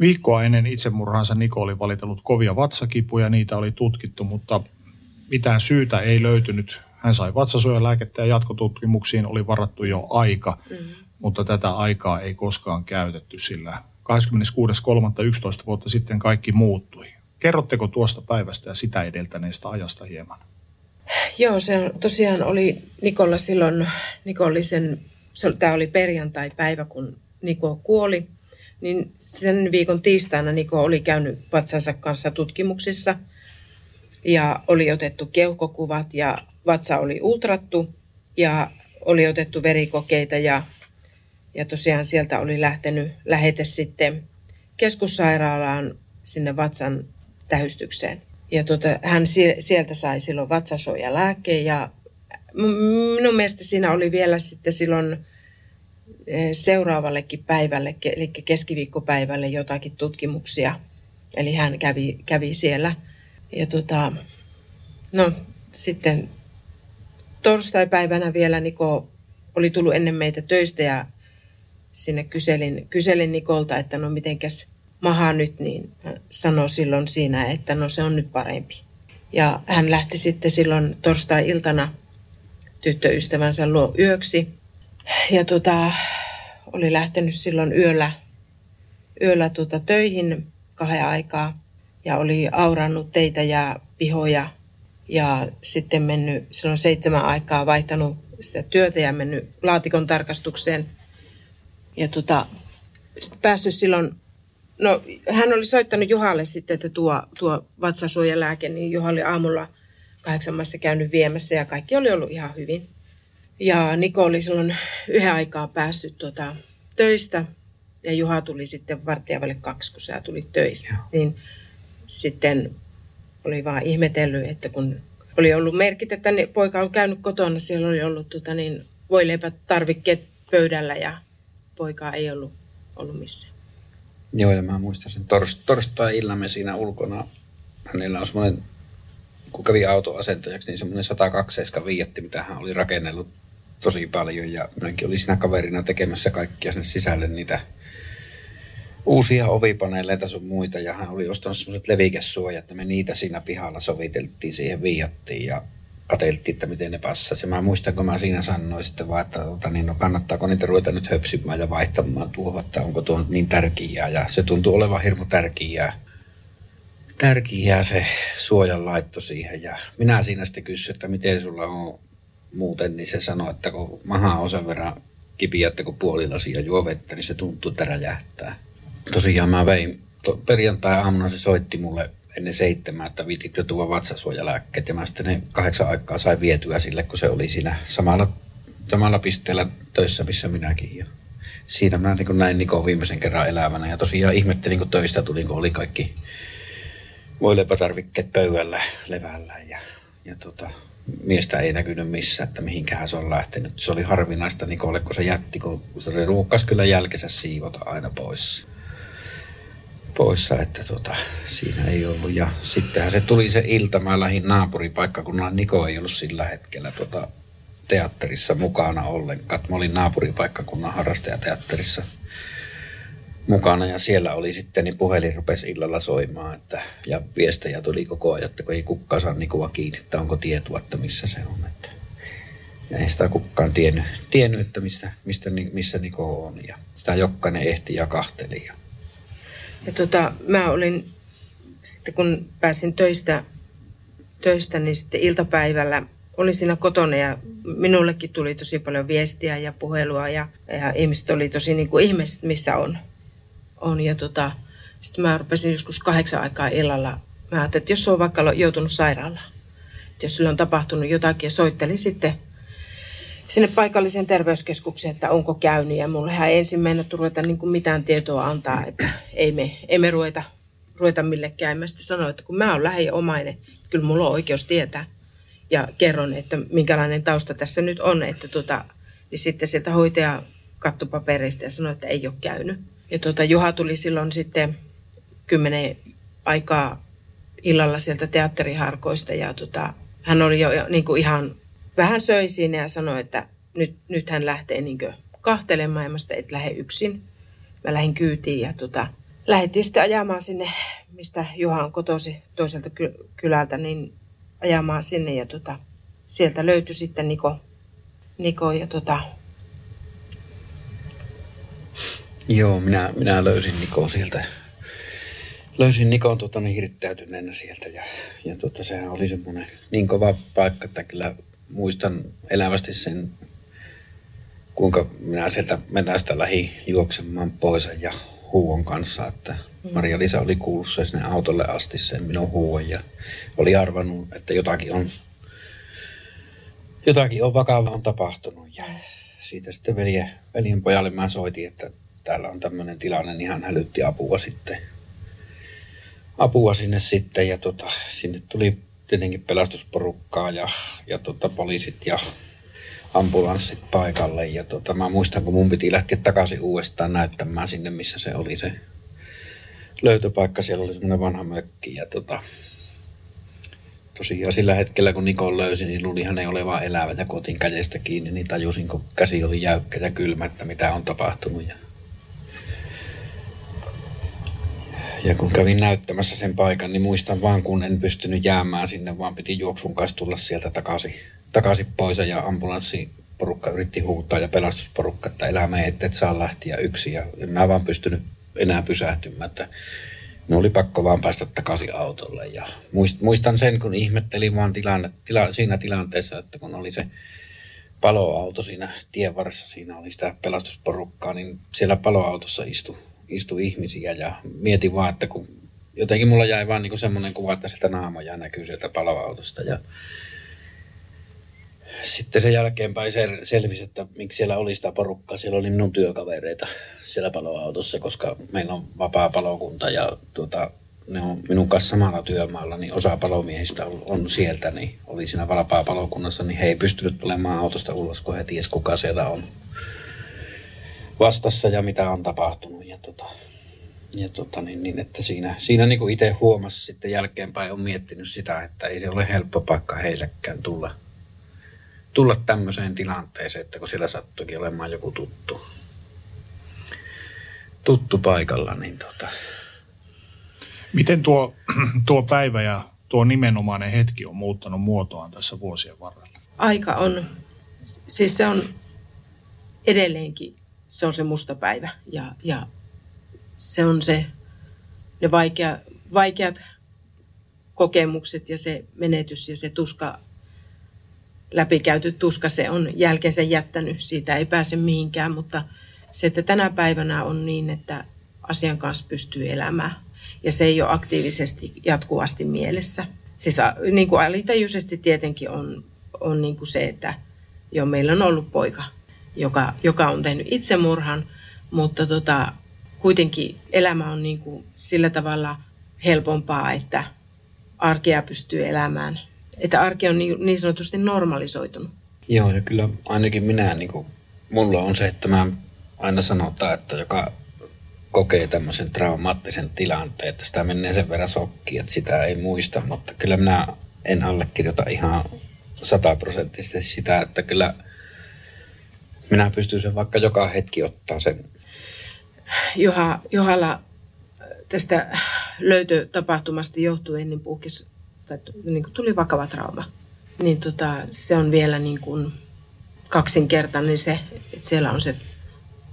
Viikkoa ennen itsemurhaansa Niko oli valitellut kovia vatsakipuja, niitä oli tutkittu, mutta mitään syytä ei löytynyt. Hän sai vatsasuojalääkettä ja jatkotutkimuksiin oli varattu jo aika, mm-hmm. mutta tätä aikaa ei koskaan käytetty, sillä 26.3.11 vuotta sitten kaikki muuttui. Kerrotteko tuosta päivästä ja sitä edeltäneestä ajasta hieman? Joo, se tosiaan oli Nikolla silloin, Niko oli sen, se, tämä oli perjantai-päivä, kun Niko kuoli. Niin sen viikon tiistaina Niko oli käynyt vatsansa kanssa tutkimuksissa ja oli otettu keuhkokuvat ja vatsa oli ultrattu ja oli otettu verikokeita ja, ja tosiaan sieltä oli lähtenyt lähete sitten keskussairaalaan sinne vatsan tähystykseen. Ja tota, hän sieltä sai silloin vatsasuojalääkkeen ja minun mielestä siinä oli vielä sitten silloin seuraavallekin päivälle, eli keskiviikkopäivälle jotakin tutkimuksia. Eli hän kävi, kävi siellä. Ja tota, no sitten torstai-päivänä vielä Niko oli tullut ennen meitä töistä ja sinne kyselin, kyselin Nikolta, että no mitenkäs maha nyt, niin hän sanoi silloin siinä, että no se on nyt parempi. Ja hän lähti sitten silloin torstai-iltana tyttöystävänsä luo yöksi. Ja tota, oli lähtenyt silloin yöllä, yöllä tota töihin kahden aikaa. ja oli aurannut teitä ja pihoja ja sitten mennyt, silloin seitsemän aikaa vaihtanut sitä työtä ja mennyt laatikon tarkastukseen. Ja tota, päässyt silloin, no hän oli soittanut Juhalle sitten, että tuo, tuo vatsasuojalääke, niin Juha oli aamulla kahdeksanmassa käynyt viemässä ja kaikki oli ollut ihan hyvin. Ja Niko oli silloin yhden aikaa päässyt tuota, töistä ja Juha tuli sitten vartijavalle kaksi, kun sä tuli töistä. Joo. Niin sitten oli vaan ihmetellyt, että kun oli ollut merkit, että ne, poika on käynyt kotona, siellä oli ollut tota, niin, tarvikkeet pöydällä ja poika ei ollut, ollut missään. Joo, ja mä muistan sen torst- torstai-illan me siinä ulkona. Hänellä on semmoinen, kun kävi autoasentajaksi, niin semmoinen 102 viiatti, mitä hän oli rakennellut tosi paljon. Ja minäkin olin siinä kaverina tekemässä kaikkia sinne sisälle niitä uusia ovipaneeleita sun muita ja hän oli ostanut semmoiset levikessuojat, että me niitä siinä pihalla soviteltiin siihen viiattiin ja katseltiin, että miten ne passasi. Ja mä muistan, kun mä siinä sanoin sitten vaan, että tota, niin, no kannattaako niitä ruveta nyt höpsimään ja vaihtamaan tuohon, että onko tuo niin tärkeää. Ja se tuntuu olevan hirmu tärkeää. Tärkeää se suojan laitto siihen. Ja minä siinä sitten kysyin, että miten sulla on muuten, niin se sanoi, että kun maha on sen verran kipiä, että kun puoli lasia juo vettä, niin se tuntuu, että räjähtää tosiaan mä vein, to, perjantai-aamuna se soitti mulle ennen seitsemää, että viitit jo tuoda vatsasuojalääkkeet. Ja mä sitten ne kahdeksan aikaa sain vietyä sille, kun se oli siinä samalla, samalla pisteellä töissä, missä minäkin. Ja siinä mä niin näin Niko viimeisen kerran elävänä. Ja tosiaan ihmettelin, kun töistä tuli, kun oli kaikki voileipätarvikkeet pöydällä levällä. Ja, ja tota, miestä ei näkynyt missään, että mihinkään se on lähtenyt. Se oli harvinaista Nikolle, kun se jätti, kun se ruukkasi kyllä jälkensä siivota aina pois poissa, että tota, siinä ei ollut. Ja sittenhän se tuli se ilta, mä lähdin naapuripaikkakunnan, Niko ei ollut sillä hetkellä tota, teatterissa mukana ollenkaan. Mä olin naapuripaikkakunnan harrastajateatterissa mukana ja siellä oli sitten, niin puhelin rupesi illalla soimaan, että, ja viestejä tuli koko ajan, että kun ei kukaan saa Nikoa kiinni, että onko tietoa, että missä se on. Että, ja ei sitä kukaan tiennyt, tiennyt että missä, mistä, missä Niko on. Ja sitä jokainen ehti ja kahteli. Ja ja tota, mä olin, sitten kun pääsin töistä, töistä, niin sitten iltapäivällä olin siinä kotona ja minullekin tuli tosi paljon viestiä ja puhelua ja, ja ihmiset oli tosi niin kuin ihmiset, missä on. On. Ja tota, sitten mä rupesin joskus kahdeksan aikaa illalla. Mä ajattelin, että jos on vaikka joutunut sairaalaan, että jos sillä on tapahtunut jotakin ja soittelin sitten sinne paikalliseen terveyskeskukseen, että onko käynyt. Ja mullehän ensin mennä ruveta niin kuin mitään tietoa antaa, että ei me, ei me ruveta, ruveta millekään. Mä sitten sanoin, että kun mä oon lähiomainen, kyllä mulla on oikeus tietää. Ja kerron, että minkälainen tausta tässä nyt on. Että tota, niin sitten sieltä hoitaja katsoi papereista ja sanoi, että ei ole käynyt. Ja tota, Juha tuli silloin sitten kymmenen aikaa illalla sieltä teatteriharkoista ja tota, hän oli jo niin kuin ihan vähän söi siinä ja sanoi, että nyt, nyt hän lähtee niin kahtelemaan ja mä sitä, et lähde yksin. Mä lähdin kyytiin ja tota, lähdettiin sitten ajamaan sinne, mistä Juha on kotosi toiselta kylältä, niin ajamaan sinne ja tota, sieltä löytyi sitten Niko, Niko ja tota, Joo, minä, minä löysin Niko sieltä. Löysin Nikon tota, niin hirttäytyneenä sieltä ja, ja tota, sehän oli semmoinen niin kova paikka, että kyllä muistan elävästi sen, kuinka minä sieltä metästä lähi juoksemaan pois ja huuon kanssa, että mm. Maria-Lisa oli kuullut sen sinne autolle asti sen minun huuon ja oli arvannut, että jotakin on, jotakin on vakavaa on tapahtunut. Ja siitä sitten velje, veljen pojalle mä soitin, että täällä on tämmöinen tilanne, niin hän hälytti apua sitten. Apua sinne sitten ja tota, sinne tuli tietenkin pelastusporukkaa ja, ja tota, poliisit ja ambulanssit paikalle. Ja tota, mä muistan, kun mun piti lähteä takaisin uudestaan näyttämään sinne, missä se oli se löytöpaikka. Siellä oli semmoinen vanha mökki ja tota, tosiaan sillä hetkellä, kun Nikon löysi, niin luuli hänen olevan elävä ja kotin kädestä kiinni, niin tajusin, kun käsi oli jäykkä ja kylmä, että mitä on tapahtunut. Ja ja kun kävin näyttämässä sen paikan, niin muistan vaan, kun en pystynyt jäämään sinne, vaan piti juoksun kanssa tulla sieltä takaisin, takaisin pois. Ja ambulanssiporukka yritti huutaa ja pelastusporukka, että elämä ei, et saa lähteä yksin. Ja en mä vaan pystynyt enää pysähtymään. Että ne oli pakko vaan päästä takaisin autolle. Ja muistan sen, kun ihmettelin vaan tilanne, tila, siinä tilanteessa, että kun oli se paloauto siinä tien varressa, siinä oli sitä pelastusporukkaa, niin siellä paloautossa istui, istui ihmisiä ja mietin vaan, että kun jotenkin mulla jäi vaan niin semmoinen kuva, että sitä naamoja näkyy sieltä paloautosta ja sitten sen jälkeenpäin selvisi, että miksi siellä oli sitä porukkaa. Siellä oli minun työkavereita siellä paloautossa, koska meillä on vapaa palokunta ja tuota, ne on minun kanssa samalla työmaalla, niin osa palomiehistä on, on sieltä, niin oli siinä vapaa palokunnassa, niin he ei pystynyt tulemaan autosta ulos, kun he ties kuka siellä on vastassa ja mitä on tapahtunut. Tota, ja tota, niin, niin, että siinä, siinä niin kuin itse huomasi sitten jälkeenpäin on miettinyt sitä, että ei se ole helppo paikka heillekään tulla – tulla tämmöiseen tilanteeseen, että kun siellä sattuikin olemaan joku tuttu, tuttu paikalla, niin tota... Miten tuo, *clears throat* tuo päivä ja tuo nimenomainen hetki on muuttanut muotoaan tässä vuosien varrella? Aika on, siis se on edelleenkin, se on se musta päivä ja, ja se on se, ne vaikea, vaikeat kokemukset ja se menetys ja se tuska läpikäyty tuska, se on jälkensä jättänyt, siitä ei pääse mihinkään, mutta se, että tänä päivänä on niin, että asian kanssa pystyy elämään ja se ei ole aktiivisesti jatkuvasti mielessä. Siis niin kuin alitajuisesti tietenkin on, on niin kuin se, että jo meillä on ollut poika, joka, joka on tehnyt itsemurhan, mutta tota, kuitenkin elämä on niin kuin sillä tavalla helpompaa, että arkea pystyy elämään että arki on niin, niin sanotusti normalisoitunut. Joo, ja kyllä ainakin minä, niin kuin, mulla on se, että mä aina sanotaan, että joka kokee tämmöisen traumaattisen tilanteen, että sitä menee sen verran sokkiin, että sitä ei muista, mutta kyllä minä en allekirjoita ihan sataprosenttisesti sitä, että kyllä minä pystyn sen vaikka joka hetki ottaa sen. Juha, Juhalla tästä löytötapahtumasta johtuen niin puhkesi tai niin kuin tuli vakava trauma, niin tota, se on vielä niin kuin kaksinkertainen se, että siellä on se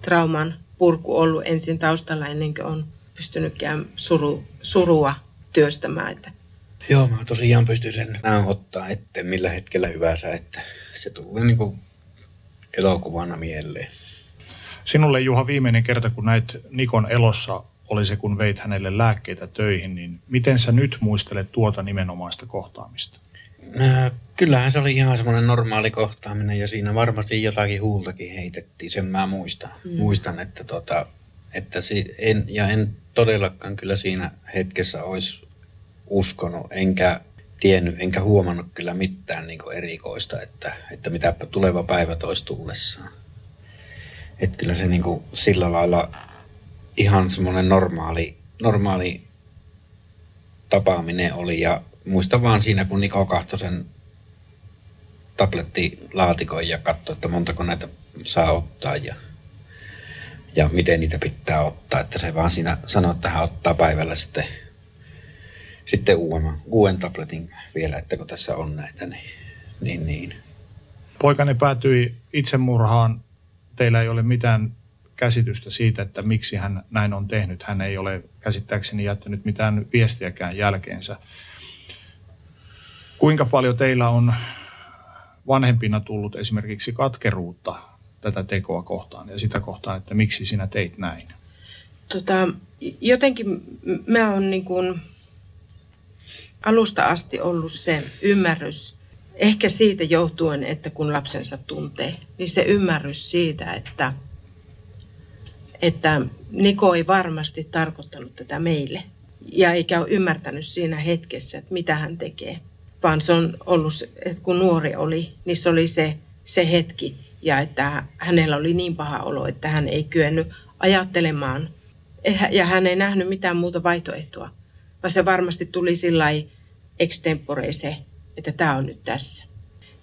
trauman purku ollut ensin taustalla ennen kuin on pystynytkään suru, surua työstämään. Että. Joo, mä tosiaan pystyn sen ottaa eteen millä hetkellä hyvänsä, että se tulee niin kuin elokuvana mieleen. Sinulle Juha viimeinen kerta, kun näit Nikon elossa oli se, kun veit hänelle lääkkeitä töihin, niin miten sä nyt muistelet tuota nimenomaista kohtaamista? Äh, kyllähän se oli ihan semmoinen normaali kohtaaminen ja siinä varmasti jotakin huultakin heitettiin, sen mä muistan. Mm. Muistan, että, tota, että si, en, ja en todellakaan kyllä siinä hetkessä olisi uskonut, enkä tiennyt, enkä huomannut kyllä mitään niin erikoista, että, että mitä tuleva päivä toisi tullessaan. Että kyllä se niin kuin sillä lailla ihan semmoinen normaali, normaali tapaaminen oli ja muistan vaan siinä, kun Niko kahtoi sen tablettilaatikon ja katsoi, että montako näitä saa ottaa ja, ja miten niitä pitää ottaa. Että se vaan siinä sanoi, että hän ottaa päivällä sitten, sitten uuden, uuden tabletin vielä, että kun tässä on näitä, niin, niin, niin. Poikani päätyi itsemurhaan. Teillä ei ole mitään käsitystä siitä, että miksi hän näin on tehnyt. Hän ei ole käsittääkseni jättänyt mitään viestiäkään jälkeensä. Kuinka paljon teillä on vanhempina tullut esimerkiksi katkeruutta tätä tekoa kohtaan ja sitä kohtaan, että miksi sinä teit näin? Tota, jotenkin mä oon niin kuin alusta asti ollut se ymmärrys, ehkä siitä johtuen, että kun lapsensa tuntee, niin se ymmärrys siitä, että – että Niko ei varmasti tarkoittanut tätä meille. Ja eikä ole ymmärtänyt siinä hetkessä, että mitä hän tekee. Vaan se on ollut, että kun nuori oli, niin se oli se, se hetki. Ja että hänellä oli niin paha olo, että hän ei kyennyt ajattelemaan. Ja hän ei nähnyt mitään muuta vaihtoehtoa. Vaan se varmasti tuli sillä extempore se, että tämä on nyt tässä.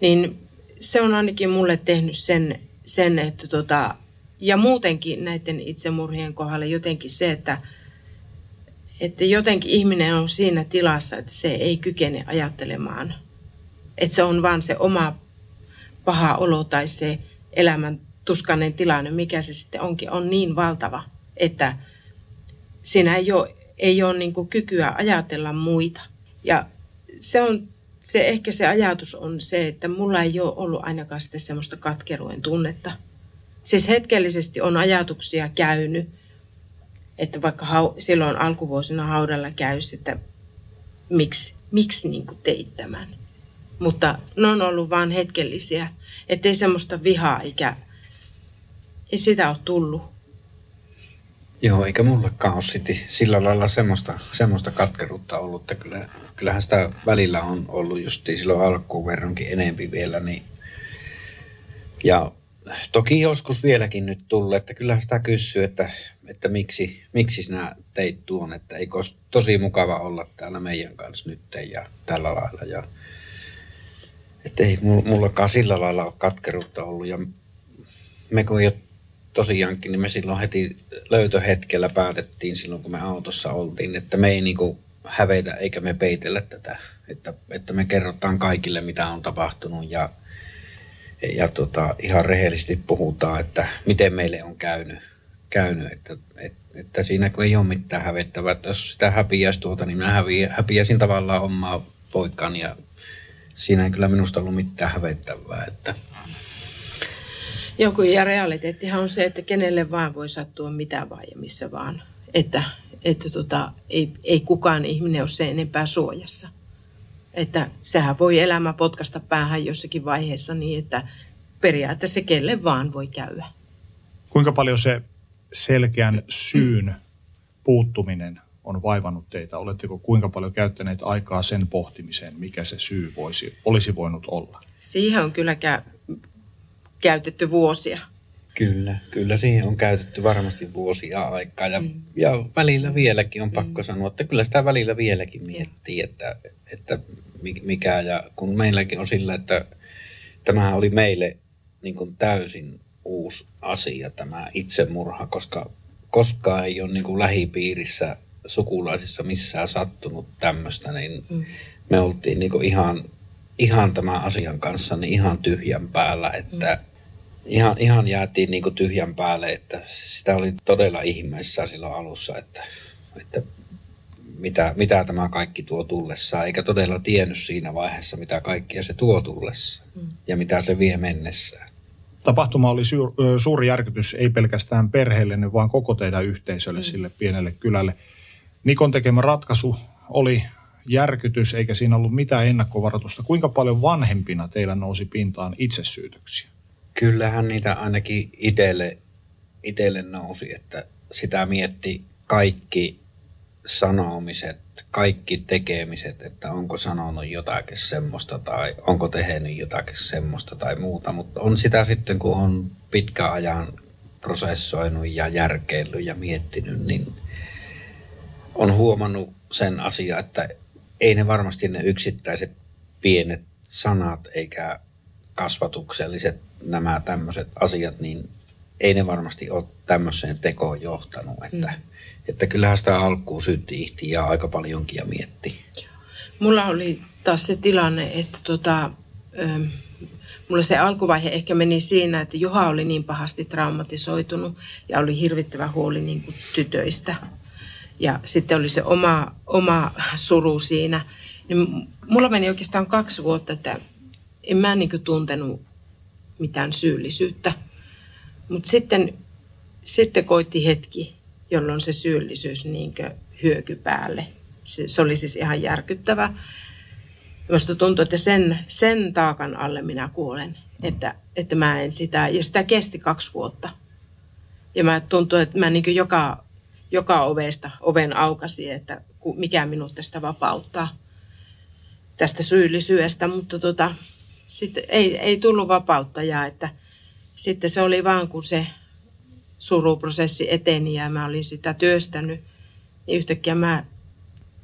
Niin se on ainakin mulle tehnyt sen, sen että tota, ja muutenkin näiden itsemurhien kohdalla jotenkin se, että, että jotenkin ihminen on siinä tilassa, että se ei kykene ajattelemaan. Että se on vaan se oma paha olo tai se elämän tuskainen tilanne, mikä se sitten onkin, on niin valtava, että siinä ei ole ei ole niin kykyä ajatella muita. Ja se on se ehkä se ajatus on se, että mulla ei ole ollut ainakaan sitten semmoista katkeruuden tunnetta. Siis hetkellisesti on ajatuksia käynyt, että vaikka hau, silloin alkuvuosina haudalla käy, että miksi, miksi niin teit tämän. Mutta ne on ollut vain hetkellisiä, ettei semmoista vihaa eikä ei sitä ole tullut. Joo, eikä mullekaan ole sitten sillä lailla semmoista, semmoista katkeruutta ollut, että kyllä, kyllähän sitä välillä on ollut just silloin alkuun verrankin enempi vielä. Niin. Ja toki joskus vieläkin nyt tullut, että kyllähän sitä kysyy, että, että miksi, miksi sinä teit tuon, että eikö olisi tosi mukava olla täällä meidän kanssa nyt ja tällä lailla. Ja, että ei mullakaan sillä lailla ole katkeruutta ollut ja me kun jo tosiaankin, niin me silloin heti löytöhetkellä päätettiin silloin, kun me autossa oltiin, että me ei niin kuin hävetä eikä me peitellä tätä. Että, että me kerrotaan kaikille, mitä on tapahtunut ja, ja tota, ihan rehellisesti puhutaan, että miten meille on käynyt. käynyt että, että, että siinä kun ei ole mitään hävettävää, että jos sitä häpiäisi tuota, niin minä häpiäisin tavallaan omaa poikani ja siinä ei kyllä minusta ollut mitään hävettävää. Että, Joku ja realiteettihan on se, että kenelle vaan voi sattua mitä vaan ja missä vaan. Että, että tota, ei, ei kukaan ihminen ole se enempää suojassa. Että sehän voi elämä potkasta päähän jossakin vaiheessa niin, että periaatteessa kelle vaan voi käydä. Kuinka paljon se selkeän syyn puuttuminen on vaivannut teitä? Oletteko kuinka paljon käyttäneet aikaa sen pohtimiseen, mikä se syy voisi, olisi voinut olla? Siihen on kyllä käytetty vuosia. Kyllä, kyllä siihen on käytetty varmasti vuosia aikaa ja, mm. ja välillä vieläkin on pakko mm. sanoa, että kyllä sitä välillä vieläkin miettii, että, että mikä ja kun meilläkin on sillä, että tämähän oli meille niin kuin täysin uusi asia tämä itsemurha, koska koskaan ei ole niin kuin lähipiirissä sukulaisissa missään sattunut tämmöistä, niin mm. me oltiin niin kuin ihan, ihan tämän asian kanssa niin ihan tyhjän päällä, että mm ihan, ihan jäätiin niin kuin tyhjän päälle, että sitä oli todella ihmeessä silloin alussa, että, että mitä, mitä tämä kaikki tuo tullessaan, eikä todella tiennyt siinä vaiheessa, mitä kaikkia se tuo tullessaan mm. ja mitä se vie mennessään. Tapahtuma oli su- suuri järkytys, ei pelkästään perheelle, vaan koko teidän yhteisölle, mm. sille pienelle kylälle. Nikon tekemä ratkaisu oli järkytys, eikä siinä ollut mitään ennakkovaroitusta. Kuinka paljon vanhempina teillä nousi pintaan itsesyytöksiä? Kyllähän niitä ainakin itselle, itselle nousi, että sitä mietti kaikki sanomiset, kaikki tekemiset, että onko sanonut jotakin semmoista tai onko tehnyt jotakin semmoista tai muuta. Mutta on sitä sitten, kun on pitkä ajan prosessoinut ja järkeillyt ja miettinyt, niin on huomannut sen asian, että ei ne varmasti ne yksittäiset pienet sanat eikä kasvatukselliset nämä tämmöiset asiat, niin ei ne varmasti ole tämmöiseen tekoon johtanut. Että, mm. että kyllähän sitä alkuun syytti ihti ja aika paljonkin ja mietti. Mulla oli taas se tilanne, että tota, ähm, mulla se alkuvaihe ehkä meni siinä, että Juha oli niin pahasti traumatisoitunut ja oli hirvittävä huoli niin kuin tytöistä. Ja sitten oli se oma, oma suru siinä. Niin mulla meni oikeastaan kaksi vuotta, että en mä niin tuntenut mitään syyllisyyttä. Mutta sitten, sitten koitti hetki, jolloin se syyllisyys niin hyöky päälle. Se, se oli siis ihan järkyttävä. Minusta tuntuu, että sen, sen taakan alle minä kuolen, että, että mä en sitä, ja sitä kesti kaksi vuotta. Ja mä tuntuu, että mä niin joka, joka ovesta oven aukasi, että mikä minut tästä vapauttaa tästä syyllisyydestä, mutta tota, sitten ei, ei tullut vapauttajaa, että sitten se oli vaan kun se suruprosessi eteni ja mä olin sitä työstänyt, niin yhtäkkiä mä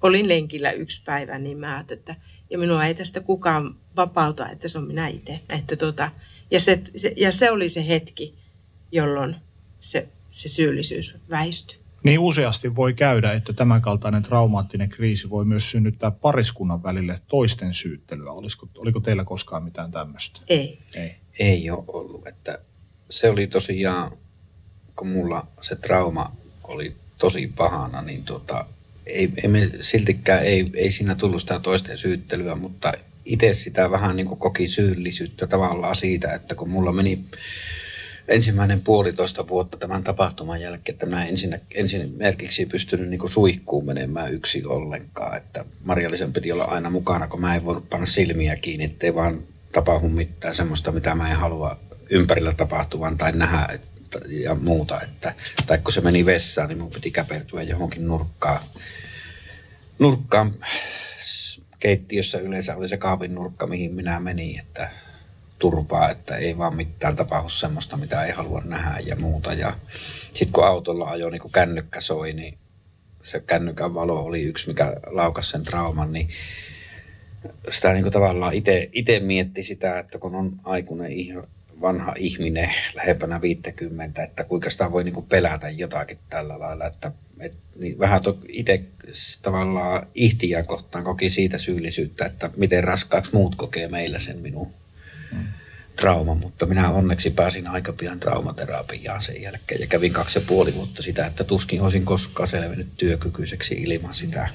olin lenkillä yksi päivä, niin mä ajattelin, että ja minua ei tästä kukaan vapauta, että se on minä itse. Että tota, ja, se, se, ja se oli se hetki, jolloin se, se syyllisyys väistyi. Niin useasti voi käydä, että tämänkaltainen traumaattinen kriisi voi myös synnyttää pariskunnan välille toisten syyttelyä. Olisiko, oliko teillä koskaan mitään tämmöistä? Ei. Ei. Ei ole ollut. Että se oli tosiaan, kun mulla se trauma oli tosi pahana, niin tota, ei, ei me siltikään ei, ei siinä tullut sitä toisten syyttelyä, mutta itse sitä vähän niin kuin koki syyllisyyttä tavallaan siitä, että kun mulla meni ensimmäinen puolitoista vuotta tämän tapahtuman jälkeen, että mä ensin, ensimmäiseksi pystynyt niin suihkuun menemään yksi ollenkaan. Että Marjalisen piti olla aina mukana, kun mä en voinut panna silmiä kiinni, ettei vaan tapahdu mitään semmoista, mitä mä en halua ympärillä tapahtuvan tai nähdä että, ja muuta. Että, tai kun se meni vessaan, niin mun piti käpertyä johonkin nurkkaan. Nurkkaan keittiössä yleensä oli se kaapin nurkka, mihin minä menin, että turpaa, että ei vaan mitään tapahdu semmoista, mitä ei halua nähdä ja muuta. Ja sitten kun autolla ajoi, niin kun kännykkä soi, niin se kännykän valo oli yksi, mikä laukasi sen trauman, niin sitä niin kuin tavallaan itse mietti sitä, että kun on aikuinen vanha ihminen lähempänä 50, että kuinka sitä voi niin kuin pelätä jotakin tällä lailla, että et, niin vähän itse tavallaan ihtiä kohtaan koki siitä syyllisyyttä, että miten raskaaksi muut kokee meillä sen minun. Trauma, mutta minä onneksi pääsin aika pian traumaterapiaan sen jälkeen ja kävin kaksi ja puoli vuotta sitä, että tuskin olisin koskaan selvinnyt työkykyiseksi ilman sitä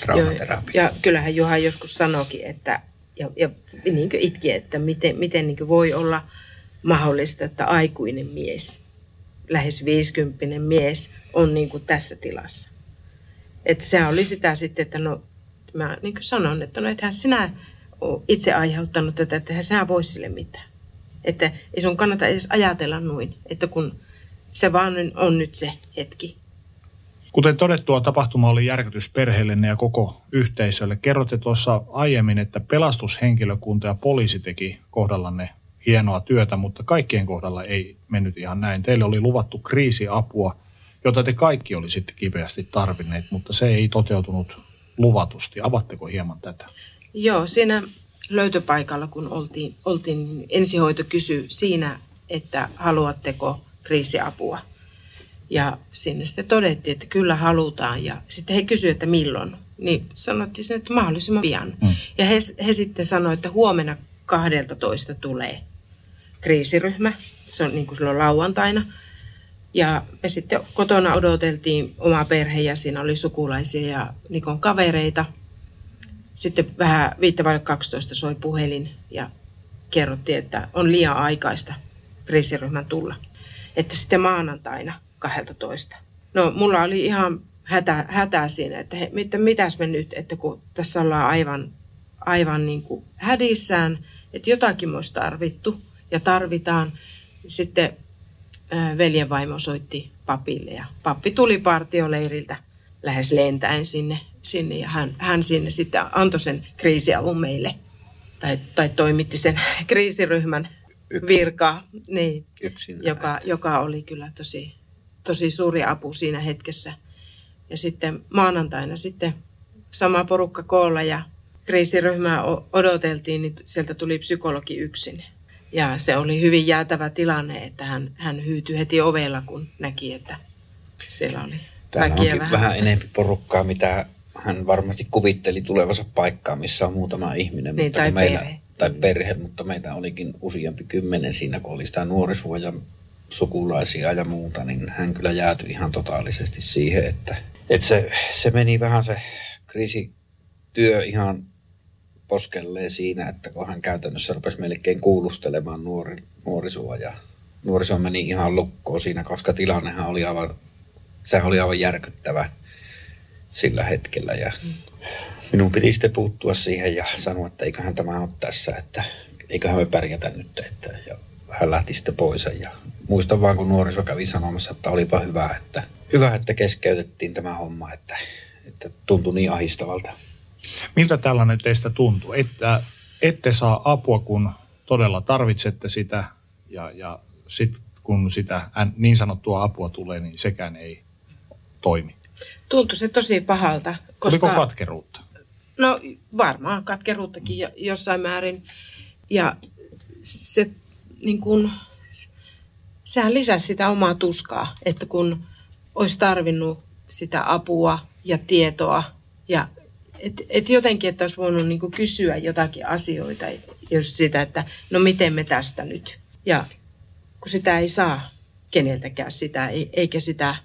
traumaterapiaa. Ja kyllähän Juha joskus sanoikin, että ja, ja niin kuin itki, että miten, miten niin voi olla mahdollista, että aikuinen mies, lähes 50 mies, on niin kuin tässä tilassa. Että se oli sitä sitten, että no, mä niin kuin sanon, että no ethän sinä ole itse aiheuttanut tätä, että sinä voi sille mitään. Että ei sun kannata edes ajatella noin, että kun se vaan on nyt se hetki. Kuten todettua, tapahtuma oli järkytys perheellenne ja koko yhteisölle. Kerrotte tuossa aiemmin, että pelastushenkilökunta ja poliisi teki kohdallanne hienoa työtä, mutta kaikkien kohdalla ei mennyt ihan näin. Teille oli luvattu kriisiapua, jota te kaikki olisitte kipeästi tarvinneet, mutta se ei toteutunut luvatusti. Avatteko hieman tätä? Joo, siinä löytöpaikalla, kun oltiin, oltiin niin ensihoito kysyi siinä, että haluatteko kriisiapua. Ja sinne sitten todettiin, että kyllä halutaan. Ja sitten he kysyivät, että milloin. Niin sanottiin sen, että mahdollisimman pian. Mm. Ja he, he sitten sanoivat, että huomenna 12 tulee kriisiryhmä. Se on niin kuin silloin lauantaina. Ja me sitten kotona odoteltiin omaa perhe ja siinä oli sukulaisia ja Nikon kavereita. Sitten vähän 12 soi puhelin ja kerrottiin, että on liian aikaista kriisiryhmän tulla. Että sitten maanantaina 12. No mulla oli ihan hätä, hätä siinä, että he, mitä, mitäs me nyt, että kun tässä ollaan aivan, aivan niin kuin hädissään, että jotakin olisi tarvittu ja tarvitaan. Sitten veljenvaimo soitti papille ja pappi tuli partioleiriltä lähes lentäen sinne, sinne ja hän, hän sinne sitten antoi sen kriisiavun meille tai, tai toimitti sen *laughs* kriisiryhmän virkaa, niin, joka, joka oli kyllä tosi, tosi suuri apu siinä hetkessä. Ja sitten maanantaina sitten sama porukka koolla ja kriisiryhmää odoteltiin, niin sieltä tuli psykologi yksin. Ja se oli hyvin jäätävä tilanne, että hän, hän hyytyi heti ovella, kun näki, että siellä oli Täällä onkin vähän. vähän enemmän porukkaa, mitä hän varmasti kuvitteli tulevansa paikkaan, missä on muutama ihminen. Niin, mutta tai meillä, perhe. Tai perhe, mutta meitä olikin useampi kymmenen siinä, kun oli sitä nuorisoa ja sukulaisia ja muuta, niin hän kyllä jäätyi ihan totaalisesti siihen, että, että se, se meni vähän se kriisityö ihan poskelleen siinä, että kun hän käytännössä rupesi melkein kuulustelemaan nuori, nuorisoa ja nuoriso meni ihan lukkoon siinä, koska tilannehan oli aivan, sehän oli aivan järkyttävä sillä hetkellä ja minun piti sitten puuttua siihen ja sanoa, että eiköhän tämä ole tässä, että eiköhän me pärjätä nyt, että ja hän lähti sitten pois ja muistan vaan, kun nuoriso kävi sanomassa, että olipa hyvä, että, hyvä, että keskeytettiin tämä homma, että, että tuntui niin ahistavalta. Miltä tällainen teistä tuntuu, että ette saa apua, kun todella tarvitsette sitä ja, ja sitten kun sitä niin sanottua apua tulee, niin sekään ei toimi? Tuntui se tosi pahalta. Koska... Oliko katkeruutta? No varmaan katkeruuttakin jossain määrin. Ja se niin kun, sehän lisäsi sitä omaa tuskaa, että kun olisi tarvinnut sitä apua ja tietoa ja et, et jotenkin, että olisi voinut niin kysyä jotakin asioita, jos sitä, että no miten me tästä nyt. Ja kun sitä ei saa keneltäkään sitä, eikä sitä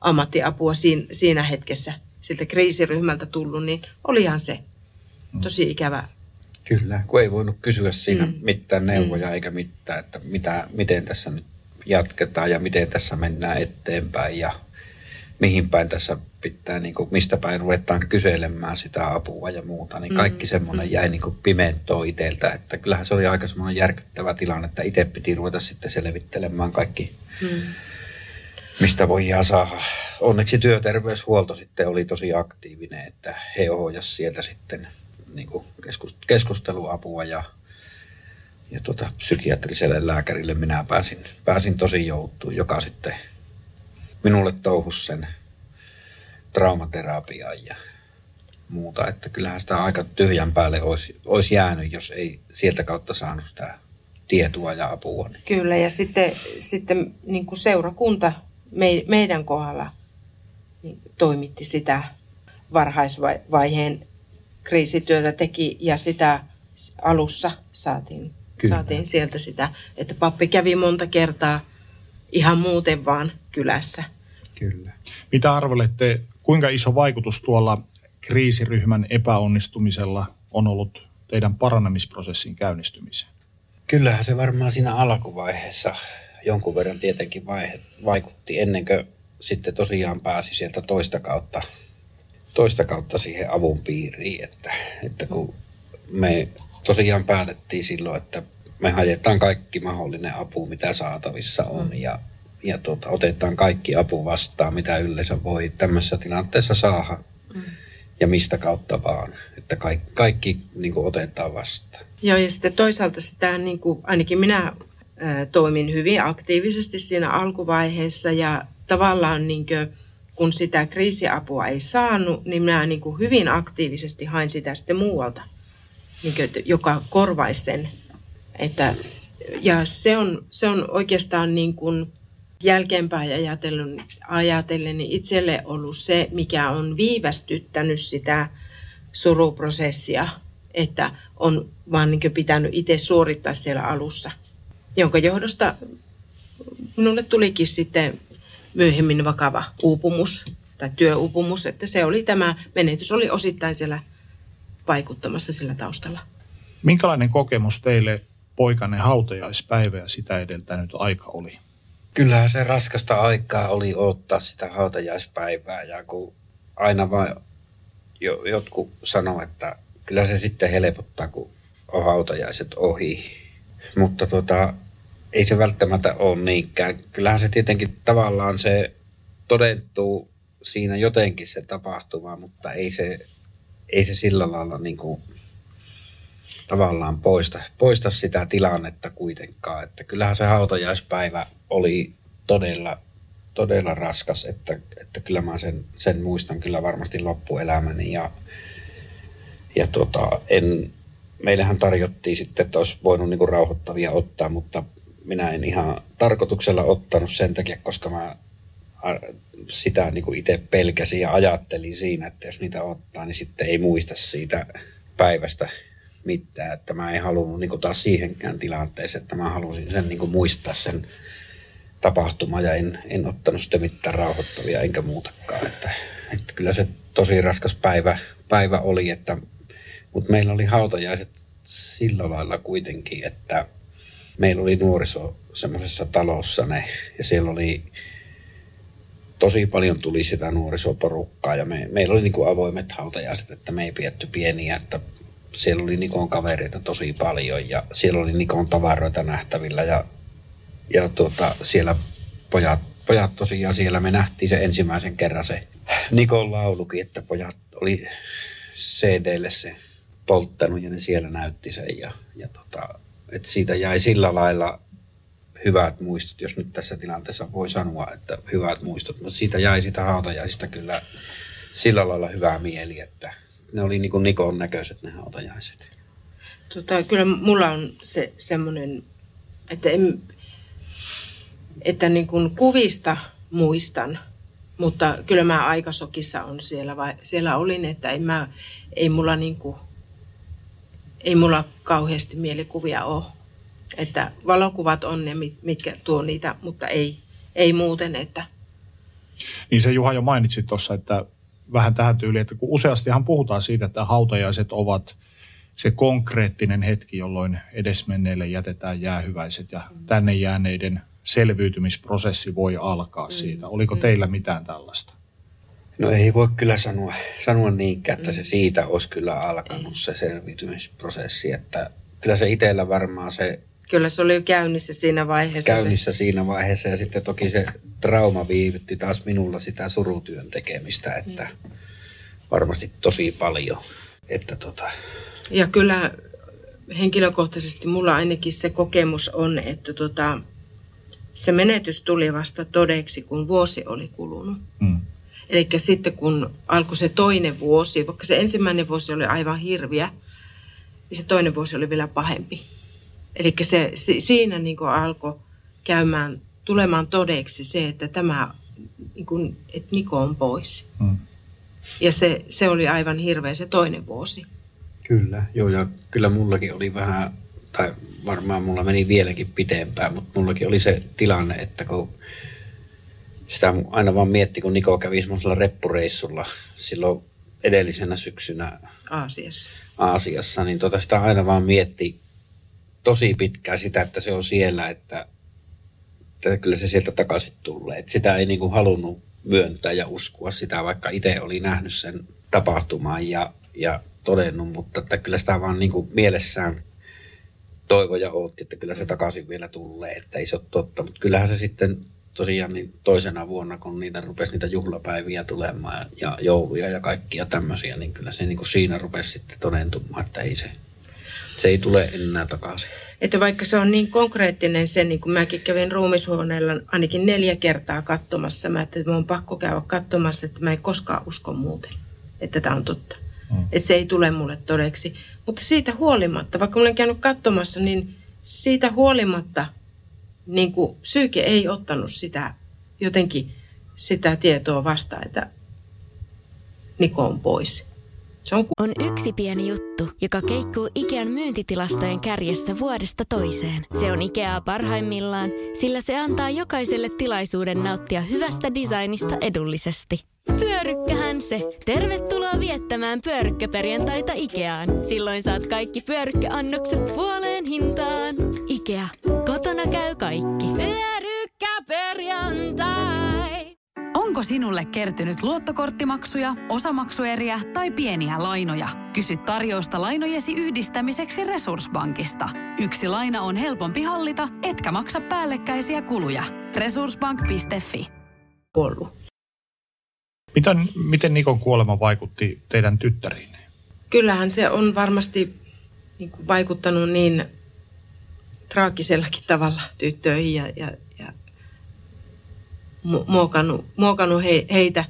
ammattiapua siinä, siinä hetkessä siltä kriisiryhmältä tullut, niin olihan se tosi ikävä. Kyllä, kun ei voinut kysyä siinä mm. mitään neuvoja mm. eikä mitään, että mitä, miten tässä nyt jatketaan ja miten tässä mennään eteenpäin ja mihin päin tässä pitää, niin kuin, mistä päin ruvetaan kyselemään sitä apua ja muuta, niin kaikki mm. semmoinen mm. jäi niin pimentoon itseltä, että kyllähän se oli aika semmoinen järkyttävä tilanne, että itse piti ruveta sitten selvittelemään kaikki, mm. Mistä voi saada. Onneksi työterveyshuolto sitten oli tosi aktiivinen, että he ohjasivat sieltä sitten niin keskusteluapua ja ja tuota, psykiatriselle lääkärille minä pääsin, pääsin tosi joutuun, joka sitten minulle touhus sen traumaterapiaan ja muuta. Että kyllähän sitä aika tyhjän päälle olisi, olisi jäänyt, jos ei sieltä kautta saanut sitä tietoa ja apua. Niin. Kyllä, ja sitten, sitten niin kuin seurakunta me, meidän kohdalla niin toimitti sitä varhaisvaiheen kriisityötä teki ja sitä alussa saatiin, saatiin sieltä sitä, että pappi kävi monta kertaa ihan muuten vaan kylässä. Kyllä. Mitä arvelette, kuinka iso vaikutus tuolla kriisiryhmän epäonnistumisella on ollut teidän paranemisprosessin käynnistymiseen? Kyllähän se varmaan siinä alkuvaiheessa jonkun verran tietenkin vaihe, vaikutti ennen kuin sitten tosiaan pääsi sieltä toista kautta, toista kautta siihen avun piiriin. Että, että kun me tosiaan päätettiin silloin, että me hajetaan kaikki mahdollinen apu, mitä saatavissa on mm. ja ja tuota, otetaan kaikki apu vastaan, mitä yleensä voi tämmöisessä tilanteessa saada. Mm. Ja mistä kautta vaan. Että kaikki, kaikki niin kuin otetaan vastaan. Joo, ja sitten toisaalta sitä, niin kuin, ainakin minä toimin hyvin aktiivisesti siinä alkuvaiheessa ja tavallaan niin kuin, kun sitä kriisiapua ei saanut, niin minä niin kuin hyvin aktiivisesti hain sitä sitten muualta, niin kuin, joka korvaisi sen. Että, ja se on, se on oikeastaan niin kuin, jälkeenpäin ajatellen, ajatellen niin itselle ollut se, mikä on viivästyttänyt sitä suruprosessia, että on vaan niin pitänyt itse suorittaa siellä alussa, jonka johdosta minulle tulikin sitten myöhemmin vakava uupumus tai työuupumus, että se oli tämä menetys oli osittain siellä vaikuttamassa sillä taustalla. Minkälainen kokemus teille poikanne hautajaispäivä ja sitä edeltänyt aika oli? Kyllähän se raskasta aikaa oli ottaa sitä hautajaispäivää ja kun aina vain jo, jotkut sanoo, että kyllä se sitten helpottaa, kun on hautajaiset ohi. Mutta tota, ei se välttämättä ole niinkään. Kyllähän se tietenkin tavallaan se todentuu siinä jotenkin se tapahtuma, mutta ei se, ei se sillä lailla niin kuin tavallaan poista, poista sitä tilannetta kuitenkaan. Että kyllähän se hautajaispäivä oli todella, todella raskas, että, että kyllä mä sen, sen muistan kyllä varmasti loppuelämäni ja, ja tota, en, meillähän tarjottiin sitten, että olisi voinut niin kuin rauhoittavia ottaa, mutta minä en ihan tarkoituksella ottanut sen takia, koska mä sitä niin kuin itse pelkäsin ja ajattelin siinä, että jos niitä ottaa, niin sitten ei muista siitä päivästä mitään. Että mä en halunnut niin kuin taas siihenkään tilanteeseen, että mä halusin sen niin kuin muistaa sen tapahtuma ja en, en ottanut sitä mitään rauhoittavia enkä muutakaan. Että, että kyllä se tosi raskas päivä, päivä oli, että, mutta meillä oli hautajaiset sillä lailla kuitenkin, että meillä oli nuoriso semmoisessa talossa ne ja siellä oli tosi paljon tuli sitä nuorisoporukkaa ja me, meillä oli niin kuin avoimet hautajaiset, että me ei pietty pieniä, että siellä oli Nikon kavereita tosi paljon ja siellä oli Nikon tavaroita nähtävillä ja ja tuota, siellä pojat, pojat tosiaan siellä me nähtiin se ensimmäisen kerran se Nikon laulukin, että pojat oli CDlle se polttanut ja ne siellä näytti sen ja, ja tota, että siitä jäi sillä lailla hyvät muistot, jos nyt tässä tilanteessa voi sanoa, että hyvät muistot, mutta siitä jäi sitä hautajaisista kyllä sillä lailla hyvää mieli, että ne oli niin kuin Nikon näköiset ne hautajaiset. Tota, kyllä mulla on se semmoinen, että en, että niin kuin kuvista muistan, mutta kyllä mä aika sokissa on siellä, vai, siellä olin, että ei, mä, ei, mulla niin kuin, ei mulla kauheasti mielikuvia ole. Että valokuvat on ne, mitkä tuo niitä, mutta ei, ei muuten. Että... Niin se Juha jo mainitsi tuossa, että vähän tähän tyyliin, että kun useastihan puhutaan siitä, että hautajaiset ovat se konkreettinen hetki, jolloin edesmenneille jätetään jäähyväiset ja tänne jääneiden selviytymisprosessi voi alkaa siitä. Oliko teillä mitään tällaista? No ei voi kyllä sanoa, sanoa niinkään, että se siitä olisi kyllä alkanut se selviytymisprosessi, että kyllä se itsellä varmaan se Kyllä se oli jo käynnissä siinä vaiheessa. Käynnissä se. siinä vaiheessa ja sitten toki se trauma viivytti taas minulla sitä surutyön tekemistä, että mm. varmasti tosi paljon. Että tota... Ja kyllä henkilökohtaisesti mulla ainakin se kokemus on, että tota, se menetys tuli vasta todeksi, kun vuosi oli kulunut. Mm. Eli sitten kun alkoi se toinen vuosi, vaikka se ensimmäinen vuosi oli aivan hirviä, niin se toinen vuosi oli vielä pahempi. Eli se, se, siinä niin alkoi käymään, tulemaan todeksi se, että tämä, niin kuin, että Niko on pois. Mm. Ja se, se oli aivan hirveä se toinen vuosi. Kyllä, joo ja kyllä mullakin oli vähän, tai varmaan mulla meni vieläkin pitempään, mutta mullakin oli se tilanne, että kun sitä aina vaan mietti, kun Niko kävi semmoisella reppureissulla silloin edellisenä syksynä Aasiassa, Aasiassa niin tota sitä aina vaan mietti tosi pitkään sitä, että se on siellä, että, että kyllä se sieltä takaisin tulee. Että sitä ei niin kuin halunnut myöntää ja uskoa sitä, vaikka itse oli nähnyt sen tapahtumaan ja, ja todennut, mutta että kyllä sitä vaan niin kuin mielessään toivoja ootti, että kyllä se takaisin vielä tulee, että ei se ole totta. Mutta kyllähän se sitten tosiaan niin toisena vuonna, kun niitä rupesi niitä juhlapäiviä tulemaan ja jouluja ja kaikkia tämmöisiä, niin kyllä se niin kuin siinä rupesi sitten todentumaan, että ei se, se ei tule enää takaisin. Että vaikka se on niin konkreettinen se, niin kuin mäkin kävin ruumishuoneella ainakin neljä kertaa katsomassa, mä että on pakko käydä katsomassa, että mä en koskaan usko muuten, että tämä on totta. Mm. Että se ei tule mulle todeksi. Mutta siitä huolimatta, vaikka olen käynyt katsomassa, niin siitä huolimatta niin kuin psyyke ei ottanut sitä jotenkin sitä tietoa vastaan, että Niko on pois. Se on, on yksi pieni juttu, joka keikkuu Ikean myyntitilastojen kärjessä vuodesta toiseen. Se on Ikeaa parhaimmillaan, sillä se antaa jokaiselle tilaisuuden nauttia hyvästä designista edullisesti. Pyörykkähän se. Tervetuloa viettämään pyörykkäperjantaita Ikeaan. Silloin saat kaikki pyörykkäannokset puoleen hintaan. Ikea. Kotona käy kaikki. Pyörykkäperjantai. Onko sinulle kertynyt luottokorttimaksuja, osamaksueriä tai pieniä lainoja? Kysy tarjousta lainojesi yhdistämiseksi Resurssbankista. Yksi laina on helpompi hallita, etkä maksa päällekkäisiä kuluja. Resurssbank.fi Ollut. Miten, miten Nikon kuolema vaikutti teidän tyttäriin? Kyllähän se on varmasti niin kuin vaikuttanut niin traagisellakin tavalla tyttöihin ja, ja, ja muokannut, muokannut he, heitä.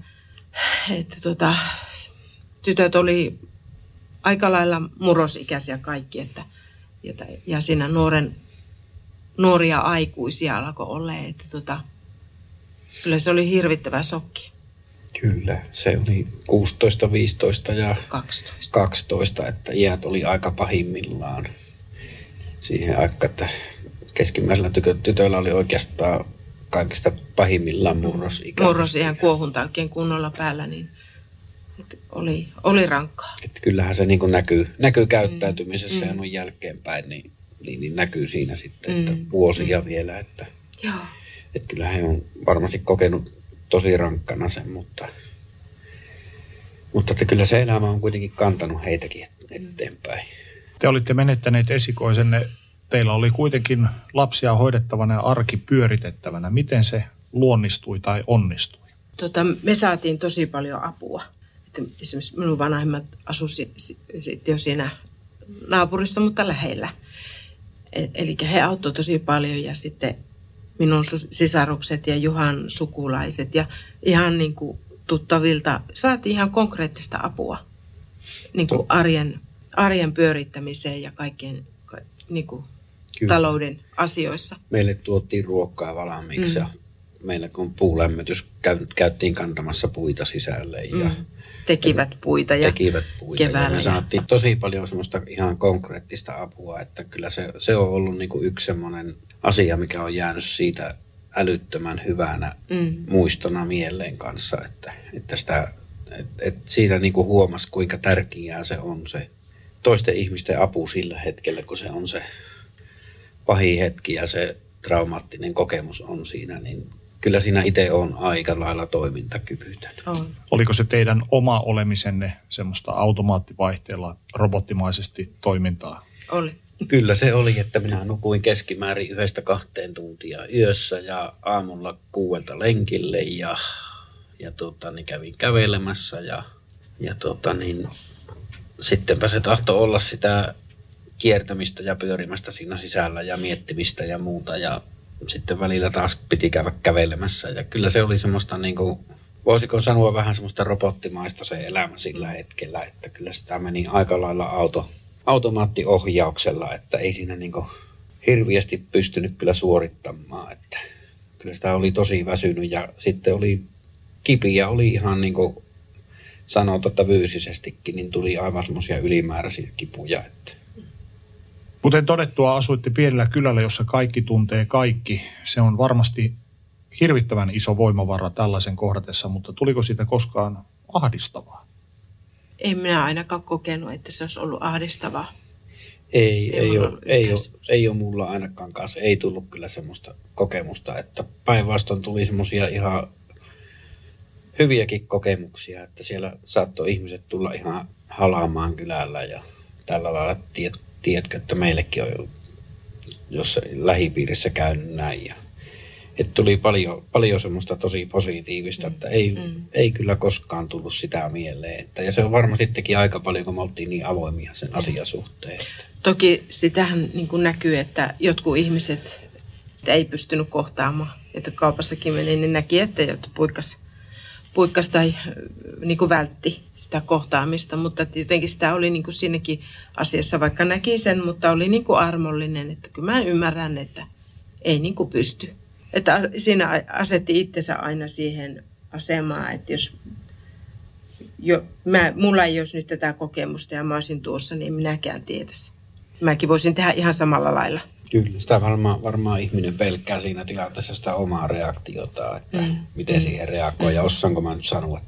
Että tota, tytöt oli aika lailla murrosikäisiä kaikki, että, ja, ja siinä nuoren, nuoria aikuisia alkoi olla, että tota, kyllä se oli hirvittävä sokki. Kyllä, se oli 16, 15 ja 12. 12, että iät oli aika pahimmillaan siihen aikaan, että keskimmäisellä tytöllä oli oikeastaan kaikista pahimmillaan murrosikä. Murrosiän kuohunta oikein kunnolla päällä, niin oli, oli rankkaa. Että kyllähän se niin näkyy, näkyy käyttäytymisessä mm. ja noin jälkeenpäin, niin, niin, niin näkyy siinä sitten, mm. että vuosia mm. vielä. Että, Joo. että kyllä he on varmasti kokenut tosi rankkana sen, mutta, mutta että kyllä se elämä on kuitenkin kantanut heitäkin eteenpäin. Te olitte menettäneet esikoisenne. Teillä oli kuitenkin lapsia hoidettavana ja arki pyöritettävänä. Miten se luonnistui tai onnistui? Tota, me saatiin tosi paljon apua. Että esimerkiksi minun vanhemmat asuivat jo siinä naapurissa, mutta lähellä. E, eli he auttoivat tosi paljon ja sitten minun sisarukset ja Juhan sukulaiset ja ihan niin kuin tuttavilta saatiin ihan konkreettista apua niin kuin arjen, arjen pyörittämiseen ja kaikkien niin kuin talouden asioissa. Meille tuotiin ruokaa valmiiksi mm. ja meillä kun puulämmitys käyttiin kantamassa puita sisälle ja mm. tekivät puita ja tekivät puita keväällä. Ja me saatiin tosi paljon semmoista ihan konkreettista apua, että kyllä se, se on ollut niin kuin yksi semmoinen asia, mikä on jäänyt siitä älyttömän hyvänä mm. muistona mieleen kanssa, että, että sitä, Et, et siinä niin kuin huomasi, kuinka tärkeää se on se toisten ihmisten apu sillä hetkellä, kun se on se pahin hetki ja se traumaattinen kokemus on siinä, niin kyllä siinä itse on aika lailla toimintakyvytön. On. Oliko se teidän oma olemisenne semmoista automaattivaihteella robottimaisesti toimintaa? Oli. Kyllä se oli, että minä nukuin keskimäärin yhdestä kahteen tuntia yössä ja aamulla kuuelta lenkille ja, ja tota, niin kävin kävelemässä ja, ja tota, niin, sittenpä se tahto olla sitä kiertämistä ja pyörimästä siinä sisällä ja miettimistä ja muuta. Ja sitten välillä taas piti käydä kävelemässä. Ja kyllä se oli semmoista niin kuin, voisiko sanoa vähän semmoista robottimaista se elämä sillä hetkellä, että kyllä sitä meni aika lailla auto, automaattiohjauksella, että ei siinä niin kuin hirviästi pystynyt kyllä suorittamaan, että kyllä sitä oli tosi väsynyt ja sitten oli kipiä, oli ihan niin kuin sanoo totta fyysisestikin, niin tuli aivan semmoisia ylimääräisiä kipuja, että Kuten todettua, asuitte pienellä kylällä, jossa kaikki tuntee kaikki. Se on varmasti hirvittävän iso voimavara tällaisen kohdatessa, mutta tuliko siitä koskaan ahdistavaa? En minä ainakaan kokenut, että se olisi ollut ahdistavaa. Ei, Ei ei, ole, ollut ei, ole, ei ole mulla ainakaan kanssa, ei tullut kyllä semmoista kokemusta, että päinvastoin tuli semmoisia ihan hyviäkin kokemuksia, että siellä saattoi ihmiset tulla ihan halaamaan kylällä ja tällä lailla tiet, tiedätkö, että meillekin on jo jossain lähipiirissä käynyt näin ja että tuli paljon, paljon semmoista tosi positiivista, että ei, mm. ei kyllä koskaan tullut sitä mieleen. Että, ja se on varmasti teki aika paljon, kun me oltiin niin avoimia sen asian suhteen. Että. Toki sitähän niin kuin näkyy, että jotkut ihmiset että ei pystynyt kohtaamaan. Että kaupassakin meni, niin näki, että jotkut puikkas, puikkas tai niin kuin vältti sitä kohtaamista. Mutta jotenkin sitä oli niin kuin siinäkin asiassa, vaikka näki sen, mutta oli niin kuin armollinen. Että kyllä mä ymmärrän, että ei niin kuin pysty. Että siinä asetti itsensä aina siihen asemaan, että jos jo, mä, mulla ei olisi nyt tätä kokemusta ja mä olisin tuossa, niin minäkään tietäisi. Mäkin voisin tehdä ihan samalla lailla. Kyllä, sitä varmaan, varmaan ihminen pelkkää siinä tilanteessa sitä omaa reaktiota, että mm. miten mm. siihen reagoi ja osaanko mä nyt sanoa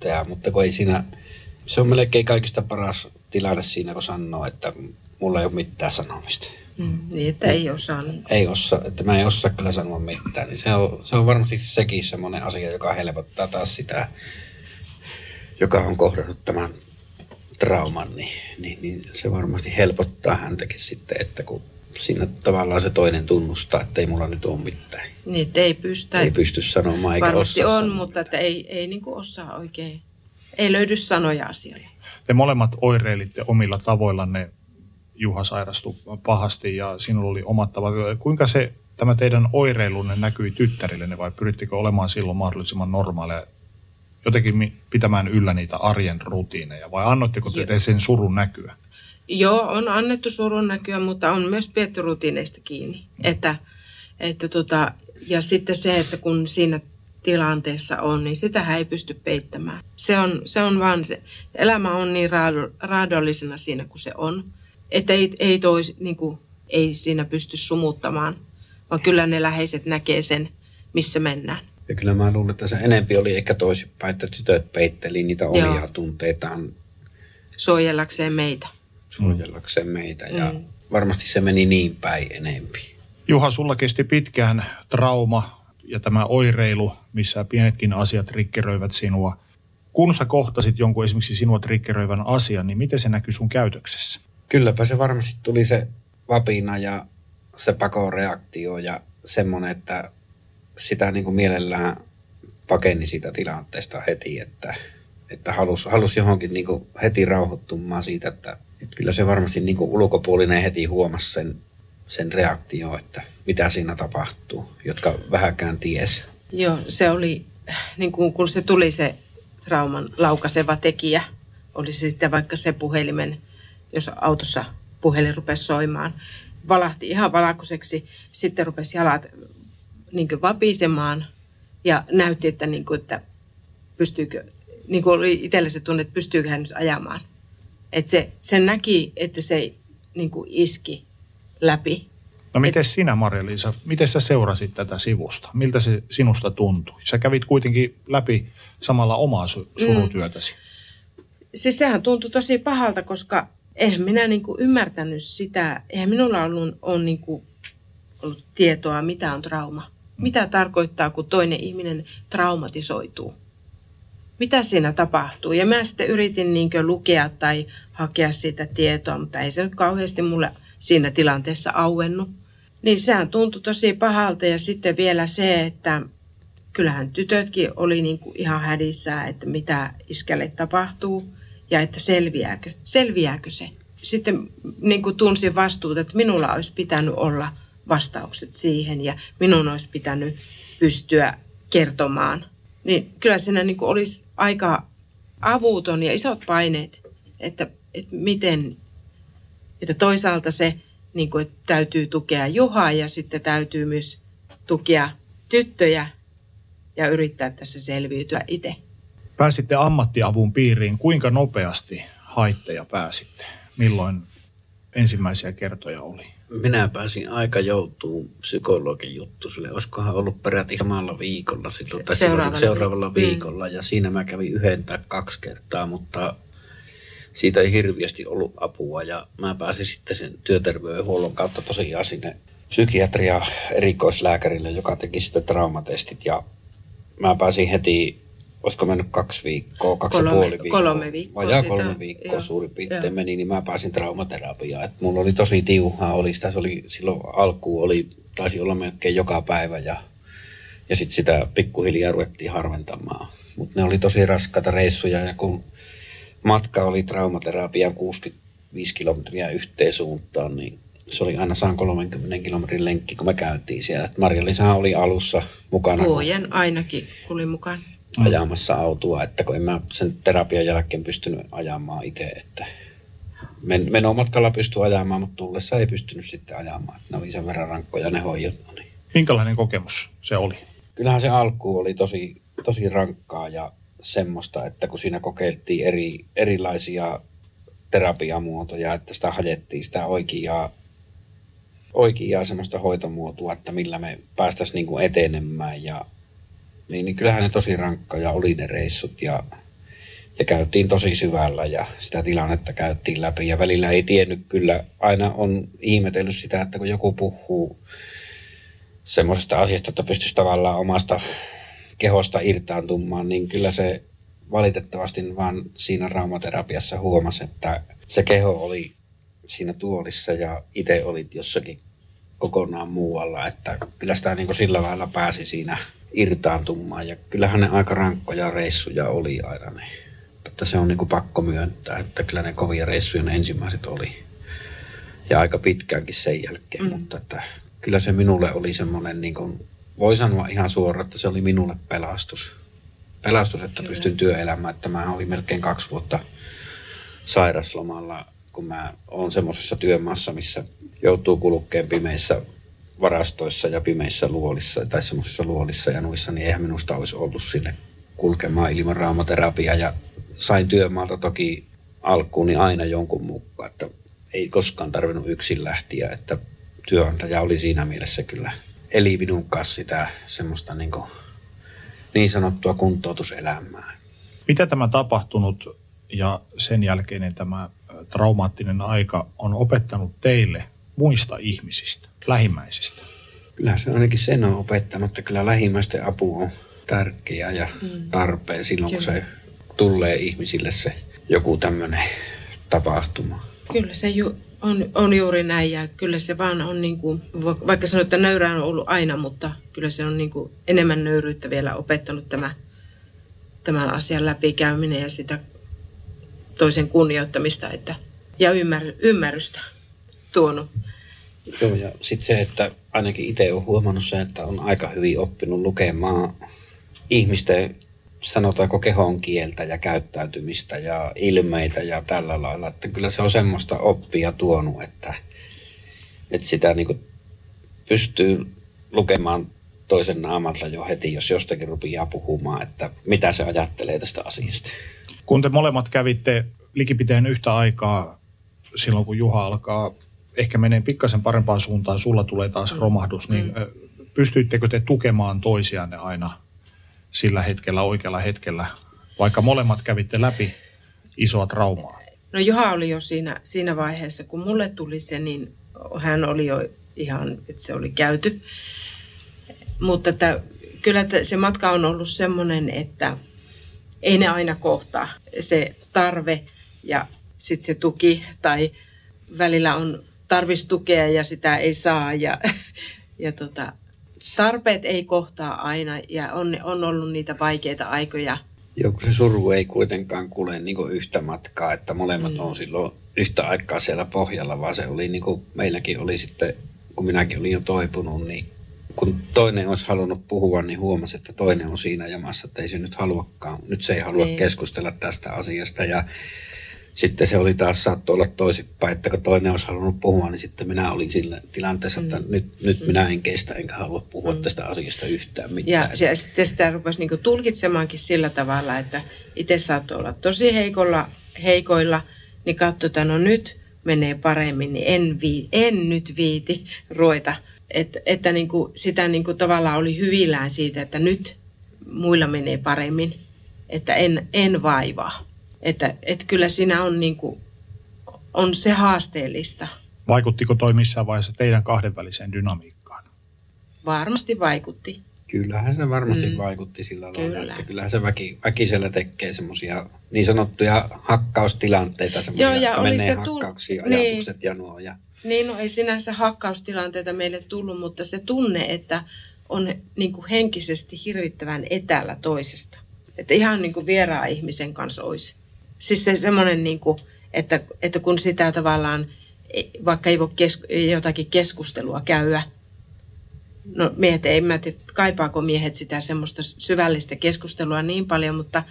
tehdä, mutta kun ei siinä, se on melkein kaikista paras tilanne siinä, kun sanoo, että mulla ei ole mitään sanomista. Mm, niin, että ei osaa. Ei osaa, että mä en osaa kyllä sanoa mitään, niin se on, se on varmasti sekin semmoinen asia, joka helpottaa taas sitä, joka on kohdannut tämän trauman, niin, niin, niin se varmasti helpottaa häntäkin sitten, että kun siinä tavallaan se toinen tunnustaa, että ei mulla nyt ole mitään. Niin, että ei pysty. Ei pysty sanomaan eikä Varmasti osaa on, sanoa mutta että ei, ei niin kuin osaa oikein. Ei löydy sanoja asialle. Te molemmat oireilitte omilla tavoillanne. Juha sairastui pahasti ja sinulla oli omat tavat. Kuinka se, tämä teidän oireilunne näkyi tyttärillenne vai pyrittikö olemaan silloin mahdollisimman normaaleja jotenkin pitämään yllä niitä arjen rutiineja vai annoitteko te, te sen surun näkyä? Joo, on annettu surun näkyä, mutta on myös pidetty rutiineista kiinni. Että, että tota, ja sitten se, että kun siinä tilanteessa on, niin sitä ei pysty peittämään. Se on, se on vaan se, elämä on niin raado, raadollisena siinä kuin se on, että ei, ei, tois, niin kuin, ei siinä pysty sumuttamaan, vaan kyllä ne läheiset näkee sen, missä mennään. Ja kyllä mä luulen, että se enempi oli ehkä toisinpäin, että tytöt peitteli niitä omia Joo. tunteitaan Suojellakseen meitä. Suojellakseen meitä. Ja Mm. varmasti se meni niin päin enempi. Juha, sulla kesti pitkään trauma ja tämä oireilu, missä pienetkin asiat rikkeröivät sinua. Kun sä kohtasit jonkun esimerkiksi sinua triggeröivän asian, niin miten se näkyy sun käytöksessä? Kylläpä se varmasti tuli se vapina ja se pakoreaktio ja semmoinen, että sitä niin kuin mielellään pakeni siitä tilanteesta heti, että, että halusi halus johonkin niin kuin heti rauhoittumaan siitä, että, että kyllä se varmasti niin kuin ulkopuolinen heti huomasi sen, sen reaktio, että mitä siinä tapahtuu, jotka vähäkään ties. Joo, se oli, niin kuin, kun se tuli se trauman laukaseva tekijä, oli se sitten vaikka se puhelimen, jos autossa puhelin rupesi soimaan, valahti ihan valkoiseksi, sitten rupesi jalat niin vapisemaan ja näytti, että, niin kuin, että pystyykö, niin kuin oli itselle se tunne, että pystyykö hän nyt ajamaan. Että se, sen näki, että se niin kuin iski läpi No miten sinä Marja-Liisa, miten sä seurasit tätä sivusta? Miltä se sinusta tuntui? Sä kävit kuitenkin läpi samalla omaa su- surutyötäsi. Mm. Siis sehän tuntui tosi pahalta, koska eihän minä niin kuin ymmärtänyt sitä, eihän minulla ollut, on niin kuin ollut tietoa, mitä on trauma. Mitä tarkoittaa, kun toinen ihminen traumatisoituu? Mitä siinä tapahtuu? Ja mä sitten yritin niin lukea tai hakea siitä tietoa, mutta ei se nyt kauheasti mulle siinä tilanteessa auennut. Niin sehän tuntui tosi pahalta ja sitten vielä se, että kyllähän tytötkin oli niin kuin ihan hädissä, että mitä iskälle tapahtuu ja että selviääkö, selviääkö se. Sitten niin kuin tunsin vastuuta, että minulla olisi pitänyt olla vastaukset siihen ja minun olisi pitänyt pystyä kertomaan. Niin kyllä siinä niin kuin olisi aika avuton ja isot paineet, että, että miten, että toisaalta se niin kuin, että täytyy tukea Juhaa ja sitten täytyy myös tukea tyttöjä ja yrittää tässä selviytyä itse. Pääsitte ammattiavun piiriin. Kuinka nopeasti haitte ja pääsitte? Milloin ensimmäisiä kertoja oli? Minä pääsin aika joutuu psykologin juttu sille. Olisikohan ollut peräti samalla viikolla, silloin, Se, seuraavalla, seuraavalla viikolla. Mm. Ja siinä mä kävin yhden tai kaksi kertaa, mutta siitä ei hirviästi ollut apua. Ja mä pääsin sitten sen työterveydenhuollon kautta tosiaan sinne psykiatria erikoislääkärille, joka teki sitten traumatestit. Ja mä pääsin heti olisiko mennyt kaksi viikkoa, kaksi kolme, ja puoli viikkoa. Kolme viikkoa. Vajaa sitä, kolme viikkoa joo, suurin piirtein joo. meni, niin mä pääsin traumaterapiaan. Et mulla oli tosi tiuhaa, oli sitä, se oli, silloin alkuun oli, taisi olla melkein joka päivä ja, ja sitten sitä pikkuhiljaa ruvettiin harventamaan. Mutta ne oli tosi raskaita reissuja ja kun matka oli traumaterapian 65 kilometriä yhteen suuntaan, niin se oli aina 130 kilometrin lenkki, kun me käytiin siellä. Marja-Lisahan oli alussa mukana. Vuojen ainakin kuli mukaan. Ajamassa autoa, että kun en mä sen terapian jälkeen pystynyt ajamaan itse, että men, menomatkalla pystyi ajamaan, mutta tullessa ei pystynyt sitten ajamaan. Ne oli sen verran rankkoja ne hoidot. No niin. Minkälainen kokemus se oli? Kyllähän se alku oli tosi, tosi rankkaa ja semmoista, että kun siinä kokeiltiin eri, erilaisia terapiamuotoja, että sitä hajettiin sitä oikeaa, oikeaa semmoista hoitomuotoa, että millä me päästäisiin niin kuin etenemään ja niin, niin kyllähän ne tosi rankkoja oli ne reissut ja, ja käytiin tosi syvällä ja sitä tilannetta käytiin läpi. Ja välillä ei tiennyt kyllä, aina on ihmetellyt sitä, että kun joku puhuu semmoisesta asiasta, että pystyisi tavallaan omasta kehosta irtaantumaan, niin kyllä se valitettavasti vaan siinä raumaterapiassa huomasi, että se keho oli siinä tuolissa ja itse olit jossakin kokonaan muualla, että kyllä sitä niin kuin sillä lailla pääsi siinä irtaantumaan. Ja kyllähän ne aika rankkoja reissuja oli aina ne. Että se on niin kuin pakko myöntää, että kyllä ne kovia reissuja ne ensimmäiset oli. Ja aika pitkäänkin sen jälkeen, mm. mutta että kyllä se minulle oli semmoinen, niin kuin, voi sanoa ihan suoraan, että se oli minulle pelastus. Pelastus, että kyllä. pystyn työelämään. Että mä olin melkein kaksi vuotta sairaslomalla, kun mä oon semmoisessa työmaassa, missä joutuu kulkeen pimeissä varastoissa ja pimeissä luolissa tai semmoisissa luolissa ja noissa, niin eihän minusta olisi ollut sinne kulkemaan ilman raamaterapiaa. Ja sain työmaalta toki alkuun niin aina jonkun mukaan, että ei koskaan tarvinnut yksin lähtiä, että työnantaja oli siinä mielessä kyllä, eli minun kanssa sitä semmoista niin, kuin, niin sanottua kuntoutuselämää. Mitä tämä tapahtunut ja sen jälkeinen tämä traumaattinen aika on opettanut teille muista ihmisistä, lähimmäisistä? Kyllä se ainakin sen on opettanut, että kyllä lähimmäisten apu on tärkeä ja mm. tarpeen silloin, kyllä. kun se tulee ihmisille se joku tämmöinen tapahtuma. Kyllä se ju- on, on juuri näin ja kyllä se vaan on niin kuin, vaikka sanoit, että nöyrää on ollut aina, mutta kyllä se on niin kuin enemmän nöyryyttä vielä opettanut tämä, tämän asian läpikäyminen ja sitä toisen kunnioittamista että, ja ymmär, ymmärrystä tuonut. Joo, ja sitten se, että ainakin itse olen huomannut se, että on aika hyvin oppinut lukemaan ihmisten, sanotaanko kehon kieltä ja käyttäytymistä ja ilmeitä ja tällä lailla. Että kyllä se on semmoista oppia tuonut, että, että sitä niin pystyy lukemaan toisen naamalta jo heti, jos jostakin rupeaa puhumaan, että mitä se ajattelee tästä asiasta. Kun te molemmat kävitte likipiteen yhtä aikaa silloin, kun Juha alkaa ehkä menee pikkasen parempaan suuntaan, sulla tulee taas mm. romahdus, niin mm. pystyittekö te tukemaan toisianne aina sillä hetkellä, oikealla hetkellä, vaikka molemmat kävitte läpi isoa traumaa? No Joha oli jo siinä, siinä vaiheessa, kun mulle tuli se, niin hän oli jo ihan, että se oli käyty. Mutta että, kyllä että se matka on ollut semmoinen, että ei ne aina kohtaa se tarve ja sitten se tuki tai välillä on tarvis tukea ja sitä ei saa ja, *laughs* ja tota, tarpeet ei kohtaa aina ja on, on ollut niitä vaikeita aikoja. Joku se suru ei kuitenkaan kulje niin yhtä matkaa, että molemmat mm. on silloin yhtä aikaa siellä pohjalla, vaan se oli niin kuin meilläkin oli sitten, kun minäkin olin jo toipunut, niin kun toinen olisi halunnut puhua, niin huomasi, että toinen on siinä jamassa, että ei se nyt haluakaan. Nyt se ei halua niin. keskustella tästä asiasta ja sitten se oli taas saattoi olla toisinpäin, että kun toinen olisi halunnut puhua, niin sitten minä olin sillä tilanteessa, että mm. nyt, nyt mm. minä en kestä enkä halua puhua mm. tästä asiasta yhtään mitään. Ja, ja sitten sitä rupesi niin tulkitsemaankin sillä tavalla, että itse saattoi olla tosi heikolla, heikoilla, niin katsotaan, no nyt menee paremmin, niin en, vii, en nyt viiti ruoita. Et, että niin kuin, sitä niin kuin tavallaan oli hyvillään siitä, että nyt muilla menee paremmin, että en, en vaivaa. Että, että kyllä siinä on, niin kuin, on se haasteellista. Vaikuttiko toi missään vaiheessa teidän kahdenväliseen dynamiikkaan? Varmasti vaikutti. Kyllähän se varmasti mm. vaikutti sillä lailla, Kyllä. että kyllähän se väki, väkisellä tekee semmoisia niin sanottuja hakkaustilanteita, semmoisia, Joo, ja että oli menee se hakkauksiin niin. ajatukset ja nuo. Ja... Niin, no ei sinänsä hakkaustilanteita meille tullut, mutta se tunne, että on niin kuin henkisesti hirvittävän etäällä toisesta. Että ihan niin kuin vieraan ihmisen kanssa olisi siis se semmoinen, niin kuin, että, että kun sitä tavallaan, vaikka ei voi kes, jotakin keskustelua käydä, no miehet ei, mä tiedä, kaipaako miehet sitä semmoista syvällistä keskustelua niin paljon, mutta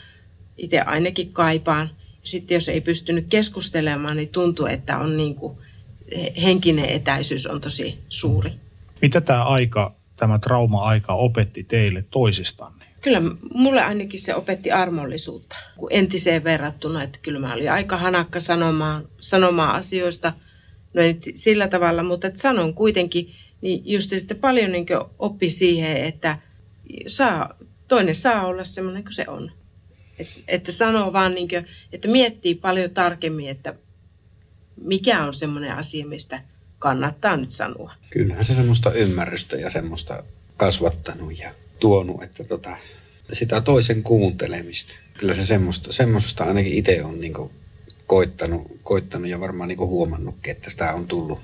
itse ainakin kaipaan. Sitten jos ei pystynyt keskustelemaan, niin tuntuu, että on niin kuin, henkinen etäisyys on tosi suuri. Mitä tämä aika, tämä trauma-aika opetti teille toisistaan? Kyllä mulle ainakin se opetti armollisuutta kun entiseen verrattuna, että kyllä mä olin aika hanakka sanomaan, sanomaan asioista, no ei sillä tavalla, mutta että sanon kuitenkin, niin just sitten paljon niin oppi siihen, että saa, toinen saa olla semmoinen kuin se on. Et, että sanoo vaan, niin kuin, että miettii paljon tarkemmin, että mikä on semmoinen asia, mistä kannattaa nyt sanoa. Kyllähän se semmoista ymmärrystä ja semmoista kasvattanut ja tuonut, että tota, sitä toisen kuuntelemista. Kyllä se semmoista, semmoista ainakin itse on niin koittanut, koittanut ja varmaan niin huomannutkin, että sitä on tullut,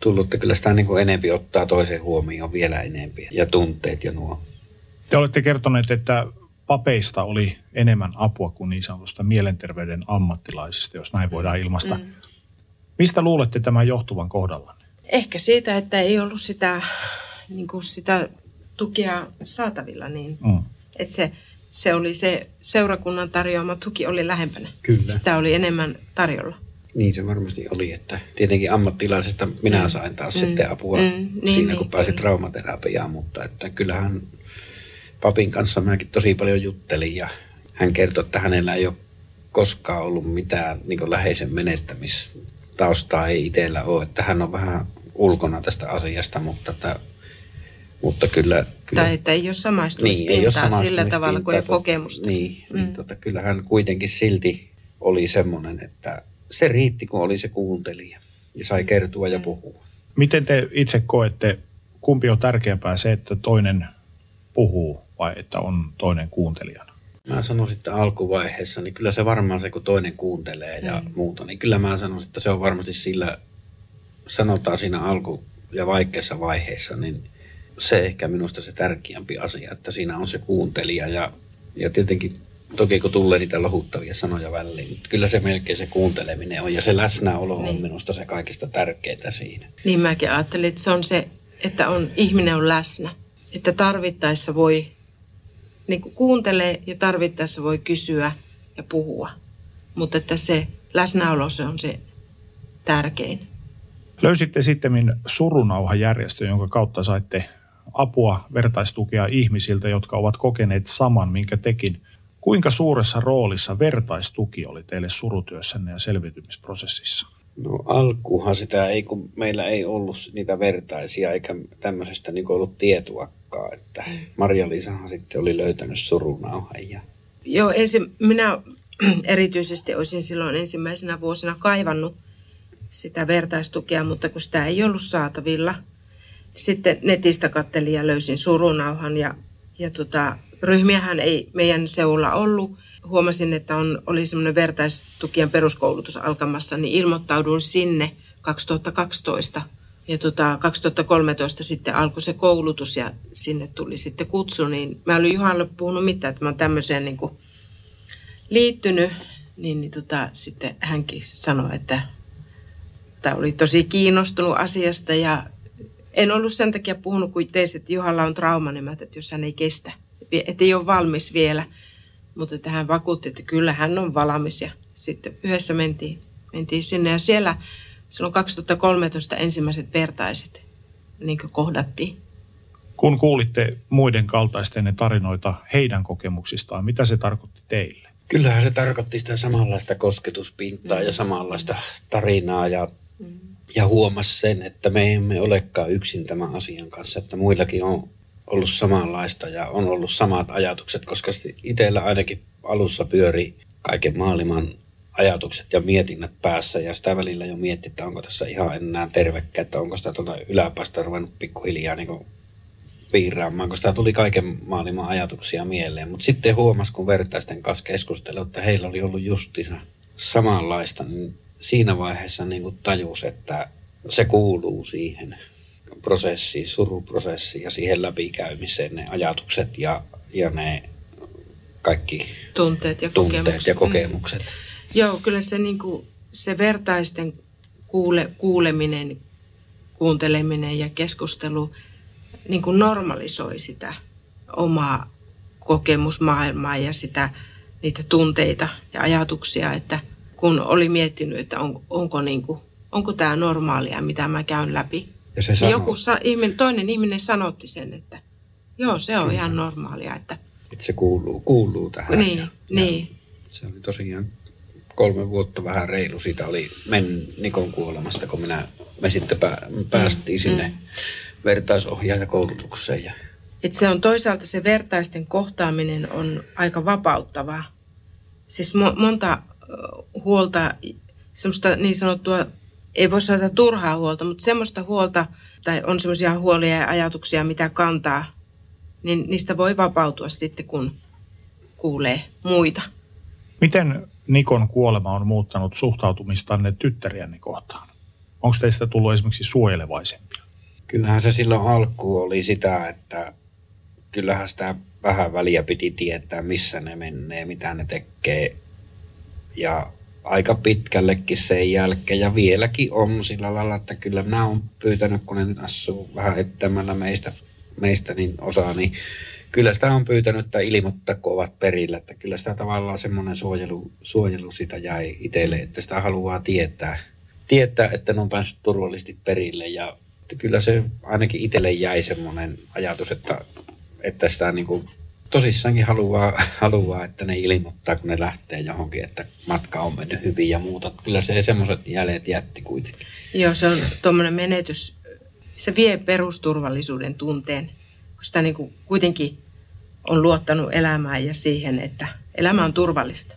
tullut että kyllä sitä niin enempi ottaa toisen huomioon vielä enempi ja tunteet ja nuo. Te olette kertoneet, että papeista oli enemmän apua kuin niin sanotusta mielenterveyden ammattilaisista, jos näin voidaan ilmaista. Mm. Mistä luulette tämän johtuvan kohdalla? Ehkä siitä, että ei ollut sitä, niin kuin sitä tukea saatavilla, niin mm. että se, se oli se seurakunnan tarjoama tuki oli lähempänä. Kyllä. Sitä oli enemmän tarjolla. Niin se varmasti oli, että tietenkin ammattilaisesta minä mm. sain taas mm. sitten apua mm. niin, siinä, niin, kun pääsin niin. traumaterapiaan, mutta että kyllähän papin kanssa mäkin tosi paljon juttelin ja hän kertoi, että hänellä ei ole koskaan ollut mitään niin läheisen menettämistaustaa ei itsellä ole, että hän on vähän ulkona tästä asiasta, mutta että mutta kyllä, kyllä, tai että ei ole samaistumispintaa niin, ei ole samaistumispintaa sillä tavalla kuin ei kokemusta. Niin, mm. niin tota, kyllähän kuitenkin silti oli semmoinen, että se riitti, kun oli se kuuntelija ja sai mm. kertoa ja mm. puhua. Miten te itse koette, kumpi on tärkeämpää se, että toinen puhuu vai että on toinen kuuntelijana? Mä sanoisin, että alkuvaiheessa, niin kyllä se varmaan se, kun toinen kuuntelee ja mm. muuta, niin kyllä mä sanoisin, että se on varmasti sillä, sanotaan siinä alku- ja vaikeassa vaiheessa, niin – se ehkä minusta se tärkeämpi asia, että siinä on se kuuntelija ja, ja tietenkin toki kun tulee niitä lohuttavia sanoja väliin, mutta kyllä se melkein se kuunteleminen on ja se läsnäolo niin. on minusta se kaikista tärkeintä siinä. Niin mäkin ajattelin, että se on se, että on, ihminen on läsnä, että tarvittaessa voi niin kuuntelee ja tarvittaessa voi kysyä ja puhua, mutta että se läsnäolo se on se tärkein. Löysitte sitten surunauhajärjestön, jonka kautta saitte apua, vertaistukea ihmisiltä, jotka ovat kokeneet saman, minkä tekin. Kuinka suuressa roolissa vertaistuki oli teille surutyössänne ja selviytymisprosessissa? No alkuunhan sitä ei, kun meillä ei ollut niitä vertaisia eikä tämmöisestä niin ollut tietoakaan, että Marja-Liisahan sitten oli löytänyt surunauhan. Ja... Joo, ensin, minä *clears throat* erityisesti olisin silloin ensimmäisenä vuosina kaivannut sitä vertaistukea, mutta kun sitä ei ollut saatavilla, sitten netistä kattelin ja löysin surunauhan ja, ja tota, ryhmiähän ei meidän seulla ollut. Huomasin, että on, oli semmoinen vertaistukien peruskoulutus alkamassa, niin ilmoittaudun sinne 2012. Ja tota, 2013 sitten alkoi se koulutus ja sinne tuli sitten kutsu, niin mä olin Juhalle puhunut mitään, että mä oon tämmöiseen niin kuin liittynyt, niin, niin tota, sitten hänkin sanoi, että tämä oli tosi kiinnostunut asiasta ja en ollut sen takia puhunut kuin teissä, että Juhalla on traumanemät, että jos hän ei kestä, että ei ole valmis vielä. Mutta että hän vakuutti, että kyllä hän on valmis ja sitten yhdessä mentiin, mentiin sinne ja siellä silloin 2013 ensimmäiset vertaiset niin kohdattiin. Kun kuulitte muiden kaltaisten tarinoita heidän kokemuksistaan, mitä se tarkoitti teille? Kyllähän se tarkoitti sitä samanlaista kosketuspintaa mm. ja samanlaista tarinaa ja, mm. Ja huomasi sen, että me emme olekaan yksin tämän asian kanssa, että muillakin on ollut samanlaista ja on ollut samat ajatukset, koska itsellä ainakin alussa pyöri kaiken maailman ajatukset ja mietinnät päässä ja sitä välillä jo mietti, että onko tässä ihan enää tervekkä, että onko sitä tuota yläpäästä ruvennut pikkuhiljaa niin piiraamaan, kun sitä tuli kaiken maailman ajatuksia mieleen. Mutta sitten huomasi, kun vertaisten kanssa keskustelu, että heillä oli ollut justiinsa samanlaista, niin siinä vaiheessa niin kuin tajus, että se kuuluu siihen prosessiin, suruprosessiin ja siihen läpikäymiseen ne ajatukset ja, ja ne kaikki tunteet ja tunteet kokemukset. Ja kokemukset. Mm. Joo, kyllä se, niin kuin, se vertaisten kuule, kuuleminen, kuunteleminen ja keskustelu niin kuin normalisoi sitä omaa kokemusmaailmaa ja sitä, niitä tunteita ja ajatuksia, että kun oli miettinyt, että on, onko, niin kuin, onko tämä normaalia, mitä mä käyn läpi. Ja se sanoo, joku, toinen ihminen sanotti sen, että joo, se on Kyllä. ihan normaalia. Että, että se kuuluu, kuuluu tähän. Niin, ja, niin. Ja se oli tosiaan kolme vuotta vähän reilu. Siitä oli men Nikon kuolemasta, kun minä, me sitten päästiin mm, sinne mm vertaisohjaajakoulutukseen. Ja... Et se on toisaalta se vertaisten kohtaaminen on aika vapauttavaa. Siis mo- monta huolta, semmoista niin sanottua, ei voi sanoa turhaa huolta, mutta semmoista huolta, tai on semmoisia huolia ja ajatuksia, mitä kantaa, niin niistä voi vapautua sitten, kun kuulee muita. Miten Nikon kuolema on muuttanut suhtautumistanne tyttäriänne kohtaan? Onko teistä tullut esimerkiksi suojelevaisempia? Kyllähän se silloin alkuun oli sitä, että kyllähän sitä vähän väliä piti tietää, missä ne menee, mitä ne tekee. Ja aika pitkällekin sen jälkeen. Ja vieläkin on sillä lailla, että kyllä minä olen pyytänyt, kun nyt asuu vähän ettämällä meistä, meistä niin osaa, niin kyllä sitä on pyytänyt, että ilmoittaa, kun ovat perillä. Että kyllä sitä tavallaan semmoinen suojelu, suojelu sitä jäi itselle, että sitä haluaa tietää, tietää, että ne on päässyt turvallisesti perille. Ja kyllä se ainakin itselle jäi semmoinen ajatus, että, että sitä niin kuin tosissaankin haluaa, *laughs* haluaa, että ne ilmoittaa, kun ne lähtee johonkin, että matka on mennyt hyvin ja muuta. Kyllä se semmoiset jäljet jätti kuitenkin. Joo, se on tuommoinen menetys. Se vie perusturvallisuuden tunteen, kun sitä niin kuin kuitenkin on luottanut elämään ja siihen, että elämä on turvallista.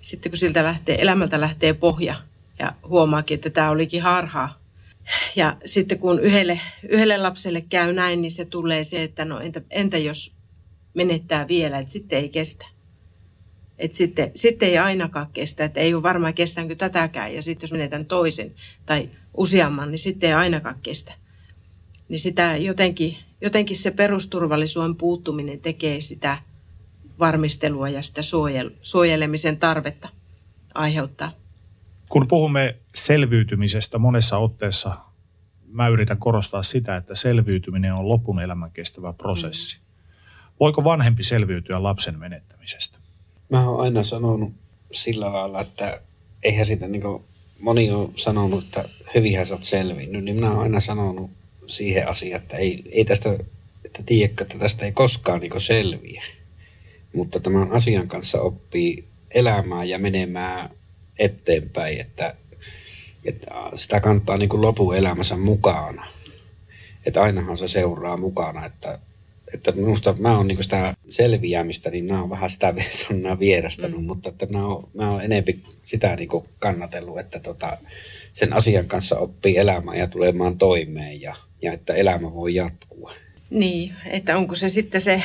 Sitten kun siltä lähtee, elämältä lähtee pohja ja huomaakin, että tämä olikin harhaa, ja sitten kun yhdelle, yhdelle lapselle käy näin, niin se tulee se, että no entä, entä jos menettää vielä, että sitten ei kestä. Että sitten, sitten ei ainakaan kestä, että ei ole varmaan kestäänkö tätäkään. Ja sitten jos menetän toisen tai useamman, niin sitten ei ainakaan kestä. Niin sitä jotenkin, jotenkin se perusturvallisuuden puuttuminen tekee sitä varmistelua ja sitä suojel, suojelemisen tarvetta aiheuttaa. Kun puhumme selviytymisestä monessa otteessa, mä yritän korostaa sitä, että selviytyminen on lopun elämän kestävä prosessi. Voiko vanhempi selviytyä lapsen menettämisestä? Mä oon aina sanonut sillä lailla, että eihän sitä niin kuin moni on sanonut, että hyvinhän sä oot selvinnyt, niin minä oon aina sanonut siihen asiaan, että ei, ei tästä, että tiedätkö, että tästä ei koskaan niin selviä. Mutta tämän asian kanssa oppii elämään ja menemään eteenpäin, että että sitä kantaa niin lopuelämänsä mukana. Että ainahan se seuraa mukana, että, että minusta mä oon niin sitä selviämistä, niin mä oon vähän sitä *laughs* sanaa vierastanut, mm. mutta että mä oon, mä oon enempi sitä niin kuin kannatellut, että tota, sen asian kanssa oppii elämään ja tulemaan toimeen ja, ja että elämä voi jatkua. Niin, että onko se sitten se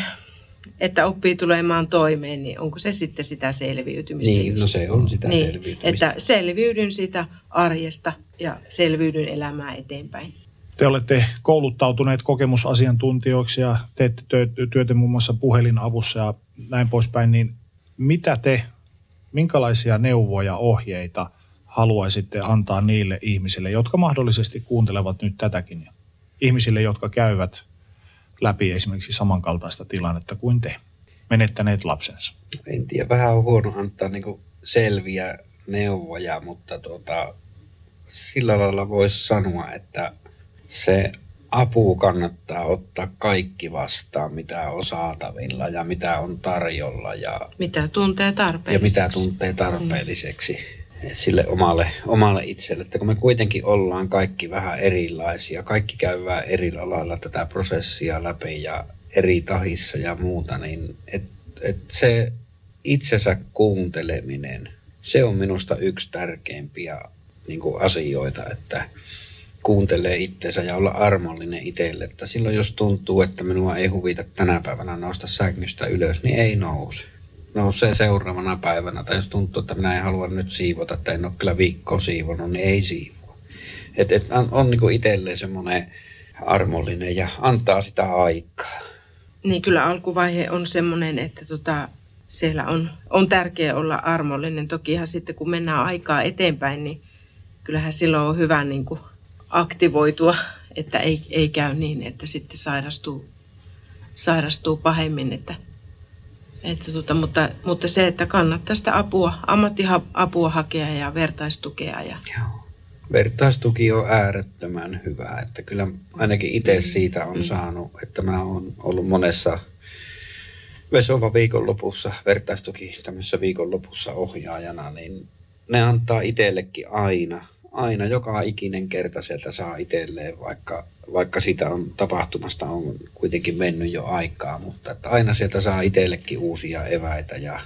että oppii tulemaan toimeen, niin onko se sitten sitä selviytymistä? Niin, just? no se on sitä niin, selviytymistä. Että selviydyn sitä arjesta ja selviydyn elämää eteenpäin. Te olette kouluttautuneet kokemusasiantuntijoiksi ja teette työtä muun muassa puhelinavussa ja näin poispäin, niin mitä te, minkälaisia neuvoja, ohjeita haluaisitte antaa niille ihmisille, jotka mahdollisesti kuuntelevat nyt tätäkin? Ihmisille, jotka käyvät läpi esimerkiksi samankaltaista tilannetta kuin te, menettäneet lapsensa? En tiedä, vähän on huono antaa niin selviä neuvoja, mutta tuota, sillä lailla voisi sanoa, että se apu kannattaa ottaa kaikki vastaan, mitä on saatavilla ja mitä on tarjolla. Ja mitä tuntee tarpeelliseksi. Ja mitä tuntee tarpeelliseksi. Mm sille omalle, omalle itselle. Että kun me kuitenkin ollaan kaikki vähän erilaisia, kaikki käyvää eri lailla tätä prosessia läpi ja eri tahissa ja muuta, niin et, et se itsensä kuunteleminen, se on minusta yksi tärkeimpiä niin asioita, että kuuntelee itsensä ja olla armollinen itselle. Että silloin jos tuntuu, että minua ei huvita tänä päivänä nousta sängystä ylös, niin ei nouse nousee seuraavana päivänä, tai jos tuntuu, että minä en halua nyt siivota, että en ole kyllä viikkoa siivonut, niin ei siivoa. Et, et on, on niin itselleen semmoinen armollinen ja antaa sitä aikaa. Niin kyllä alkuvaihe on semmoinen, että tota, siellä on, on tärkeää olla armollinen. Tokihan sitten kun mennään aikaa eteenpäin, niin kyllähän silloin on hyvä niin kuin aktivoitua, että ei, ei käy niin, että sitten sairastuu, sairastuu pahemmin. Että että tota, mutta, mutta se, että kannattaa sitä apua, ammattiapua hakea ja vertaistukea. Ja... Joo. Vertaistuki on äärettömän hyvä, että kyllä ainakin itse mm. siitä on mm. saanut, että mä oon ollut monessa Vesova viikonlopussa, vertaistuki tämmöisessä viikonlopussa ohjaajana, niin ne antaa itsellekin aina, aina joka ikinen kerta sieltä saa itselleen, vaikka vaikka sitä on tapahtumasta on kuitenkin mennyt jo aikaa, mutta että aina sieltä saa itsellekin uusia eväitä ja,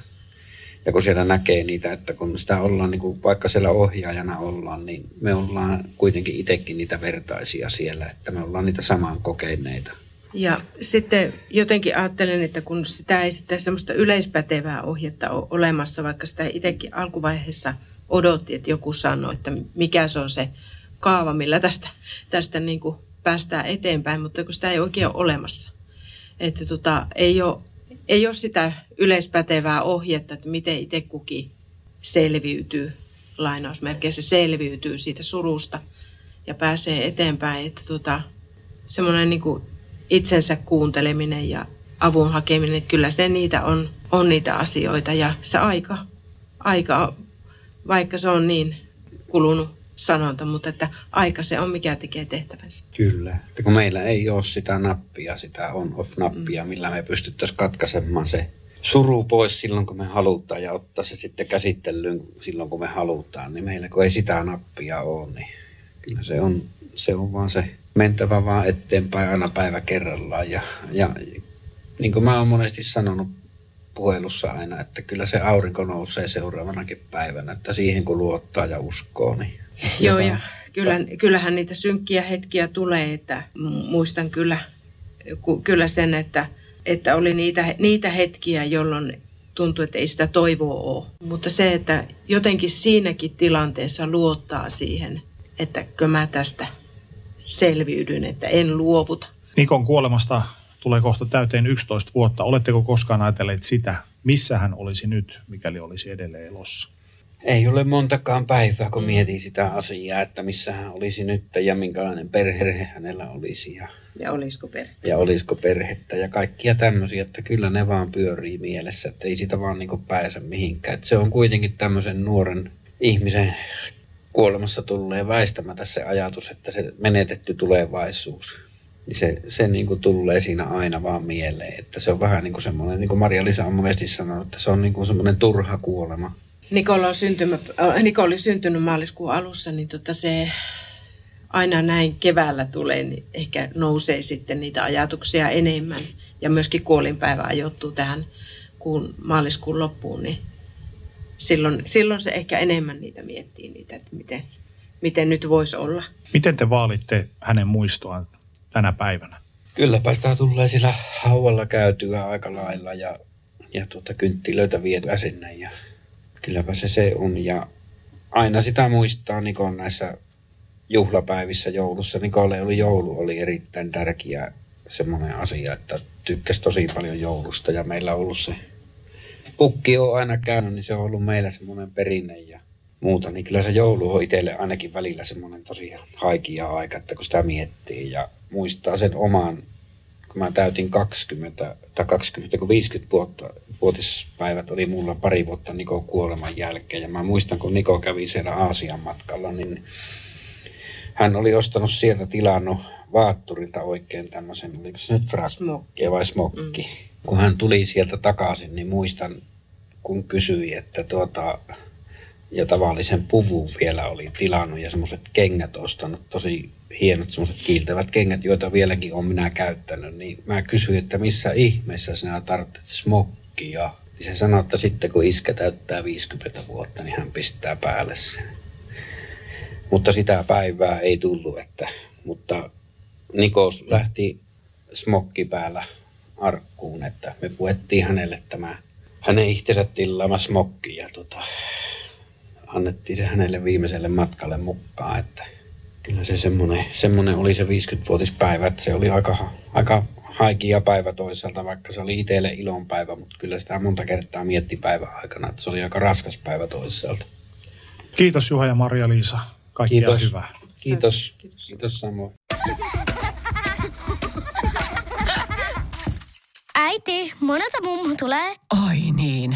ja kun siellä näkee niitä, että kun sitä ollaan, niin kuin vaikka siellä ohjaajana ollaan, niin me ollaan kuitenkin itsekin niitä vertaisia siellä, että me ollaan niitä samaan kokeneita. Ja sitten jotenkin ajattelen, että kun sitä ei sitten semmoista yleispätevää ohjetta ole olemassa, vaikka sitä itsekin alkuvaiheessa odotti, että joku sanoi, että mikä se on se kaava, millä tästä, tästä niin kuin päästään eteenpäin, mutta kun sitä ei oikein ole olemassa. Että tota, ei, ole, ei ole sitä yleispätevää ohjetta, että miten itse kukin selviytyy, lainausmerkeissä selviytyy siitä surusta ja pääsee eteenpäin. Että tota, semmoinen niin kuin itsensä kuunteleminen ja avun hakeminen, että kyllä se niitä on, on niitä asioita ja se aika, aika, vaikka se on niin kulunut sanonta, mutta että aika se on, mikä tekee tehtävänsä. Kyllä. Että kun meillä ei ole sitä nappia, sitä on-off-nappia, mm. millä me pystyttäisiin katkaisemaan se suru pois silloin, kun me halutaan ja ottaa se sitten käsittelyyn silloin, kun me halutaan, niin meillä kun ei sitä nappia ole, niin kyllä se on, se on vaan se mentävä vaan eteenpäin aina päivä kerrallaan. Ja, ja niin kuin mä oon monesti sanonut puhelussa aina, että kyllä se aurinko nousee seuraavanakin päivänä, että siihen kun luottaa ja uskoo, niin Joo, ja kyllä, kyllähän niitä synkkiä hetkiä tulee, että muistan kyllä, kyllä sen, että, että oli niitä, niitä hetkiä, jolloin tuntui, että ei sitä toivoa ole. Mutta se, että jotenkin siinäkin tilanteessa luottaa siihen, että kyllä mä tästä selviydyn, että en luovuta. Nikon kuolemasta tulee kohta täyteen 11 vuotta. Oletteko koskaan ajatelleet sitä, missä hän olisi nyt, mikäli olisi edelleen elossa? ei ole montakaan päivää, kun mietin sitä asiaa, että missä hän olisi nyt ja minkälainen perhe hänellä olisi. Ja, ja olisiko perhettä. Ja olisiko perhettä ja kaikkia tämmöisiä, että kyllä ne vaan pyörii mielessä, että ei sitä vaan niin pääse mihinkään. Että se on kuitenkin tämmöisen nuoren ihmisen kuolemassa tulee väistämättä se ajatus, että se menetetty tulevaisuus. Niin se, se niin kuin tulee siinä aina vaan mieleen, että se on vähän niin kuin semmoinen, niin kuin Maria Lisa on monesti sanonut, että se on niin kuin semmoinen turha kuolema Nikola, on syntymä, äh, Nikola oli syntynyt maaliskuun alussa, niin tota se aina näin keväällä tulee, niin ehkä nousee sitten niitä ajatuksia enemmän. Ja myöskin kuolinpäivä ajoittuu tähän kuun, maaliskuun loppuun, niin silloin, silloin se ehkä enemmän niitä miettii niitä, että miten, miten nyt voisi olla. Miten te vaalitte hänen muistoaan tänä päivänä? Kylläpä sitä tulee sillä hauvalla käytyä aika lailla ja, ja tuota, kynttilöitä vietyä sinne ja kylläpä se se on. Ja aina sitä muistaa Nikon näissä juhlapäivissä joulussa. Nikolle oli joulu oli erittäin tärkeä semmoinen asia, että tykkäsi tosi paljon joulusta ja meillä on ollut se pukki on aina käynyt, niin se on ollut meillä semmoinen perinne ja muuta, niin kyllä se joulu on itselle ainakin välillä semmoinen tosi haikia aika, että kun sitä miettii ja muistaa sen oman, kun mä täytin 20 tai 20, kun 50 vuotta, vuotispäivät oli mulla pari vuotta Niko kuoleman jälkeen ja mä muistan, kun Niko kävi siellä Aasian matkalla, niin hän oli ostanut sieltä tilannut vaatturilta oikein tämmöisen, oliko se nyt frakki vai smokki. Mm. Kun hän tuli sieltä takaisin, niin muistan, kun kysyi, että tuota, ja tavallisen puvun vielä oli tilannut ja semmoiset kengät ostanut, tosi hienot semmoiset kiiltävät kengät, joita vieläkin on minä käyttänyt, niin mä kysyin, että missä ihmeessä sinä tarvitset smokkia. Niin se sanoi, että sitten kun iskä täyttää 50 vuotta, niin hän pistää päälle sen. Mutta sitä päivää ei tullut, että, mutta Nikos lähti smokki päällä arkkuun, että me puettiin hänelle tämä hänen itsensä tilaama smokki ja tota, annettiin se hänelle viimeiselle matkalle mukaan, että kyllä se semmoinen, semmoinen oli se 50-vuotispäivä, että se oli aika, aika haikia päivä toisaalta, vaikka se oli itselle ilonpäivä, mutta kyllä sitä monta kertaa mietti päivän aikana, että se oli aika raskas päivä toisaalta. Kiitos Juha ja Maria-Liisa. Kaikkea Kiitos. hyvää. Kiitos. Kiitos, Kiitos Samu. Äiti, monelta mummu tulee? Oi niin.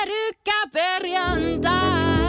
perriantaa.